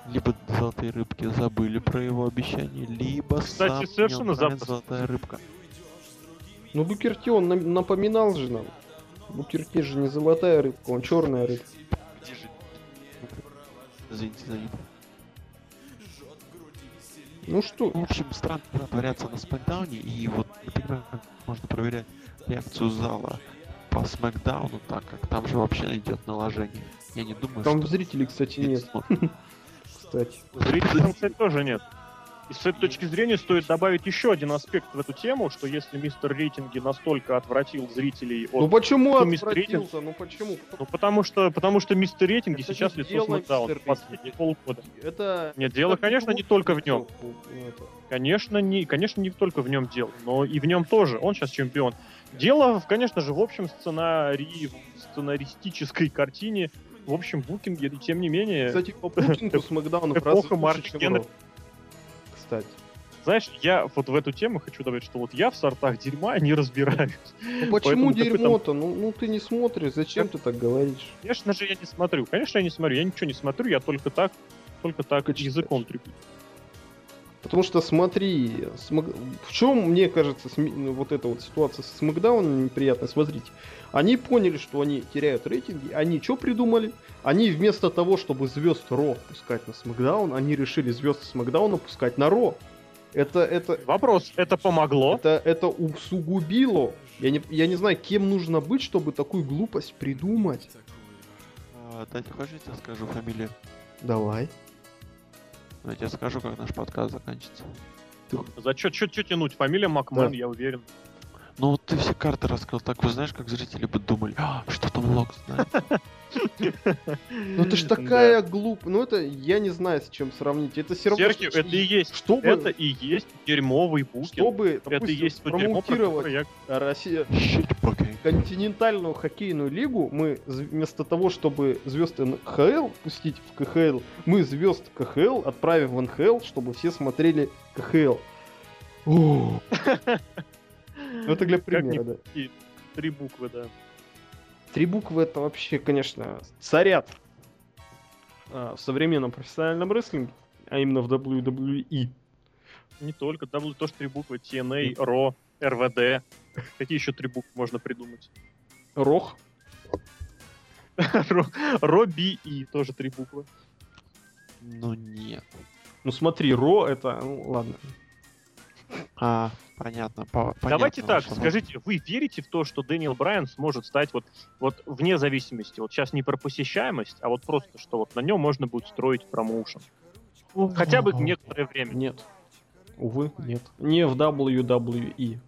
Либо золотые рыбки забыли про его обещание, либо Кстати, сам совершенно запросто. золотая рыбка. Ну, Букерти он напоминал же нам. Букерти же не золотая рыбка, он черная рыбка. Где же? Извините за вид. Ну что, В общем, странно творятся на Смакдауне, и вот не понимаю, как можно проверять реакцию зала по Смакдауну, так как там же вообще идет наложение. Я не думаю, там что... зрителей, кстати, нет, смотрят. кстати. Зрителей там, кстати, тоже нет. И с этой точки зрения стоит добавить еще один аспект в эту тему, что если мистер рейтинги настолько отвратил зрителей Ну от... почему кто мистер отвратился? Ну почему? Ну, потому что, потому что мистер рейтинги Это сейчас лицо мистер последние полгода. Это... Нет, дело, это конечно, не только в нем. ну, это. Конечно, не, конечно, не только в нем дело, но и в нем тоже. Он сейчас чемпион. Дело, конечно же, в общем сценарии, в сценаристической картине, в общем букинге, и тем не менее, Кстати, по Путинку Смакдаунов Эпоха чем Генри. Кстати. знаешь, я вот в эту тему хочу добавить, что вот я в сортах дерьма не разбираюсь. Ну почему там- дерьмо-то? Ну, ну ты не смотришь, зачем ты так говоришь? Конечно же, я не смотрю. Конечно, я не смотрю. Я ничего не смотрю, я только так, только так языком трепю. Потому что смотри, Смак- в чем, мне кажется, сми- ну, вот эта вот ситуация с Смакдауном неприятная, смотрите. Они поняли, что они теряют рейтинги, они что придумали? Они вместо того, чтобы звезд Ро пускать на Смакдаун, они решили звезд Смакдауна пускать на Ро. Это, это, Вопрос, это помогло? это, это усугубило. Я не, я не знаю, кем нужно быть, чтобы такую глупость придумать. А, Дайте, хочешь, я тебе скажу фамилию? Давай. Я тебе скажу, как наш подкаст заканчивается. За что тянуть? Фамилия Макмен, Да. я уверен. Ну вот ты все карты раскрыл, так вы знаешь, как зрители бы думали, «А, что там Лок знает. Ну это ж такая глупая. Ну это, я не знаю, с чем сравнить. Это все равно... Серхио, что- это и есть. Чтобы, Это и есть дерьмовый букинг. чтобы Это и допустим, есть промоутировать я Россия, континентальную хоккейную лигу, мы вместо того, чтобы звезд НХЛ пустить в КХЛ, мы звезд КХЛ отправим в НХЛ, чтобы все смотрели КХЛ. Ну, Это для примера, да. Три буквы, да. Три буквы это вообще, конечно, царят а, в современном профессиональном рестлинге, а именно в WWE. Не только. W тоже три буквы. TNA, RO, RVD. Какие еще три буквы можно придумать? Рох. RO, BE тоже три буквы. Ну нет. Ну смотри, Ро это, ну ладно. А, понятно. по- Давайте понятно так, ваша мысль. скажите, вы верите в то, что Дэниел Брайан сможет стать вот, вот вне зависимости, вот сейчас не про посещаемость, а вот просто, что вот на нем можно будет строить промоушен? Хотя бы некоторое время. Нет. Увы, нет. Не в WWE.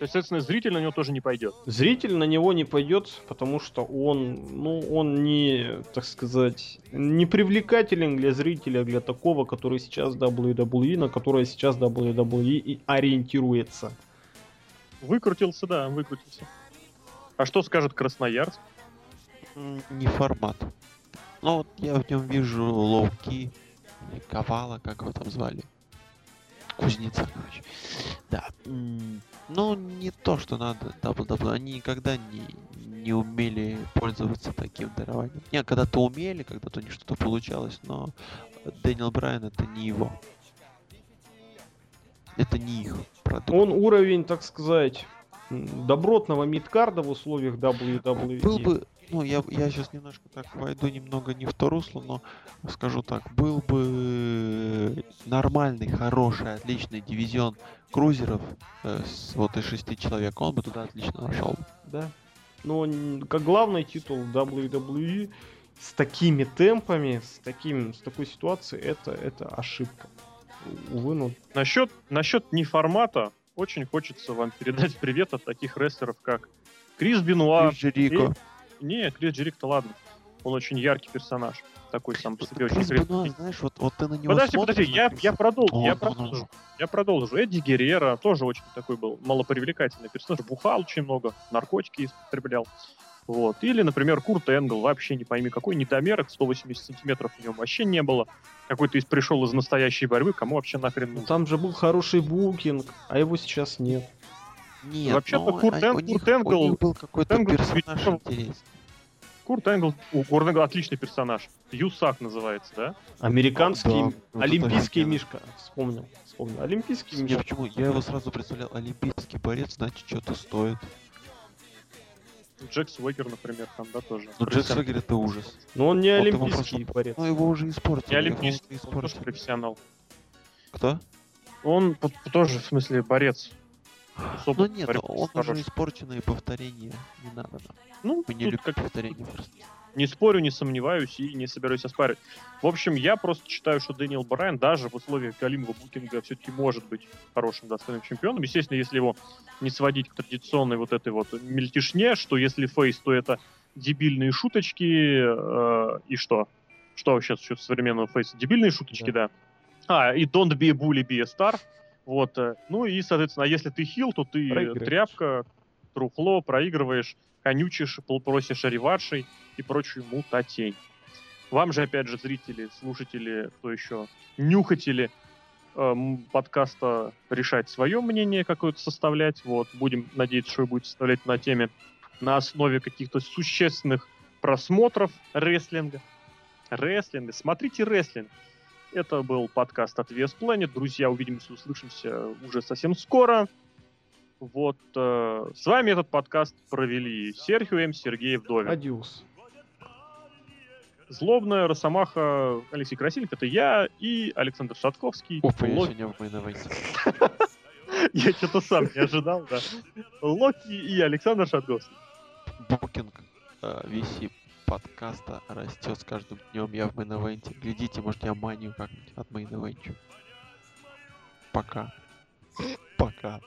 То есть, соответственно, зритель на него тоже не пойдет. Зритель на него не пойдет, потому что он, ну, он не, так сказать, не привлекателен для зрителя, для такого, который сейчас WWE, на которое сейчас WWE и ориентируется. Выкрутился, да, выкрутился. А что скажет Красноярск? Не формат. Ну, вот я в нем вижу Лоуки, или Ковала, как его там звали. Кузнеца, короче. Да. Ну, не то, что надо WWE. Они никогда не, не умели пользоваться таким дарованием. Не, когда-то умели, когда-то у них что-то получалось, но Дэниел Брайан это не его. Это не их продукт. Он уровень, так сказать, добротного мидкарда в условиях WWE. Был бы, ну, я, я сейчас немножко так войду немного не в то русло, но скажу так, был бы нормальный, хороший, отличный дивизион крузеров э, с вот из шести человек, он бы туда отлично вошел. Да. Но н- как главный титул WWE с такими темпами, с таким, с такой ситуацией, это, это ошибка. Увы, ну, Насчет, насчет неформата, очень хочется вам передать привет от таких рестлеров, как Крис Бенуа. Джерико. Не, Крис Джерик-то ладно. Он очень яркий персонаж. Такой сам по себе очень. Бенуа, знаешь, вот, вот ты на него Подожди, смотришь, подожди, на я, я продолжу, О, я ну, ну, продолжу. ну. Я продолжу. Эдди Геррера тоже очень такой был малопривлекательный персонаж. Бухал очень много, наркотики употреблял. Вот. Или, например, Курт Энгл, вообще не пойми какой, недомерок, 180 сантиметров в нем вообще не было. Какой-то из пришел из настоящей борьбы, кому вообще нахрен ну, нужен? там же был хороший букинг, а его сейчас нет. Нет, Вообще-то ну, Курт а- Эн- у них, Курт Энгл- у них был какой-то Энгл персонаж ведь- интересный. Курт Энгл, у Курт Энгл отличный персонаж. Юсак называется, да? Американский, Да, вот олимпийский Мишка. Вспомнил, вспомнил. Олимпийский Не, Мишка. почему? Я его сразу представлял олимпийский борец, значит, что-то стоит. Джек Свегер, например, там, да, тоже. Ну, Джек Свегер это ужас. Но он не Вот олимпийский просто- борец. Ну, его уже испортили. Не олимпийский, он тоже профессионал. Кто? Он тоже, в смысле, борец. Особо Ну нет, он хороший. уже испорченные повторения. Не надо нам. Ну, Мы не любим как повторения просто. Не спорю, не сомневаюсь и не собираюсь оспаривать. В общем, я просто считаю, что Дэниел Брайан даже в условиях галимого букинга все-таки может быть хорошим достойным чемпионом. Естественно, если его не сводить к традиционной вот этой вот мельтешне, что если фейс, то это дебильные шуточки э, и что? Что сейчас еще современного фейса? Дебильные шуточки, да. А, и don't be a bully, be a star. Вот. э, Ну и, соответственно, а если ты хил, то ты тряпка, трухло, проигрываешь, конючишь, просишь реваншей и прочую мутатень. Вам же, опять же, зрители, слушатели, кто еще, нюхатели эм, подкаста решать свое мнение какое-то составлять. Вот, будем надеяться, что вы будете составлять на теме на основе каких-то существенных просмотров рестлинга. Рестлинга. Смотрите рестлинг. Это был подкаст от VS Planet. Друзья, увидимся, услышимся уже совсем скоро. Вот. э, с вами этот подкаст провели Серхио М. Сергей Вдовин. Адиус. Злобная Росомаха Алексей Красильник, это я и Александр Шатковский. Опа, я Локи- сегодня в. Я что-то сам не ожидал, да. Локи и Александр Шатковский. Букинг э, VC подкаста растет с каждым днем. Я в main event е. Глядите, может, я манию как-нибудь от main event чу. Пока. Пока.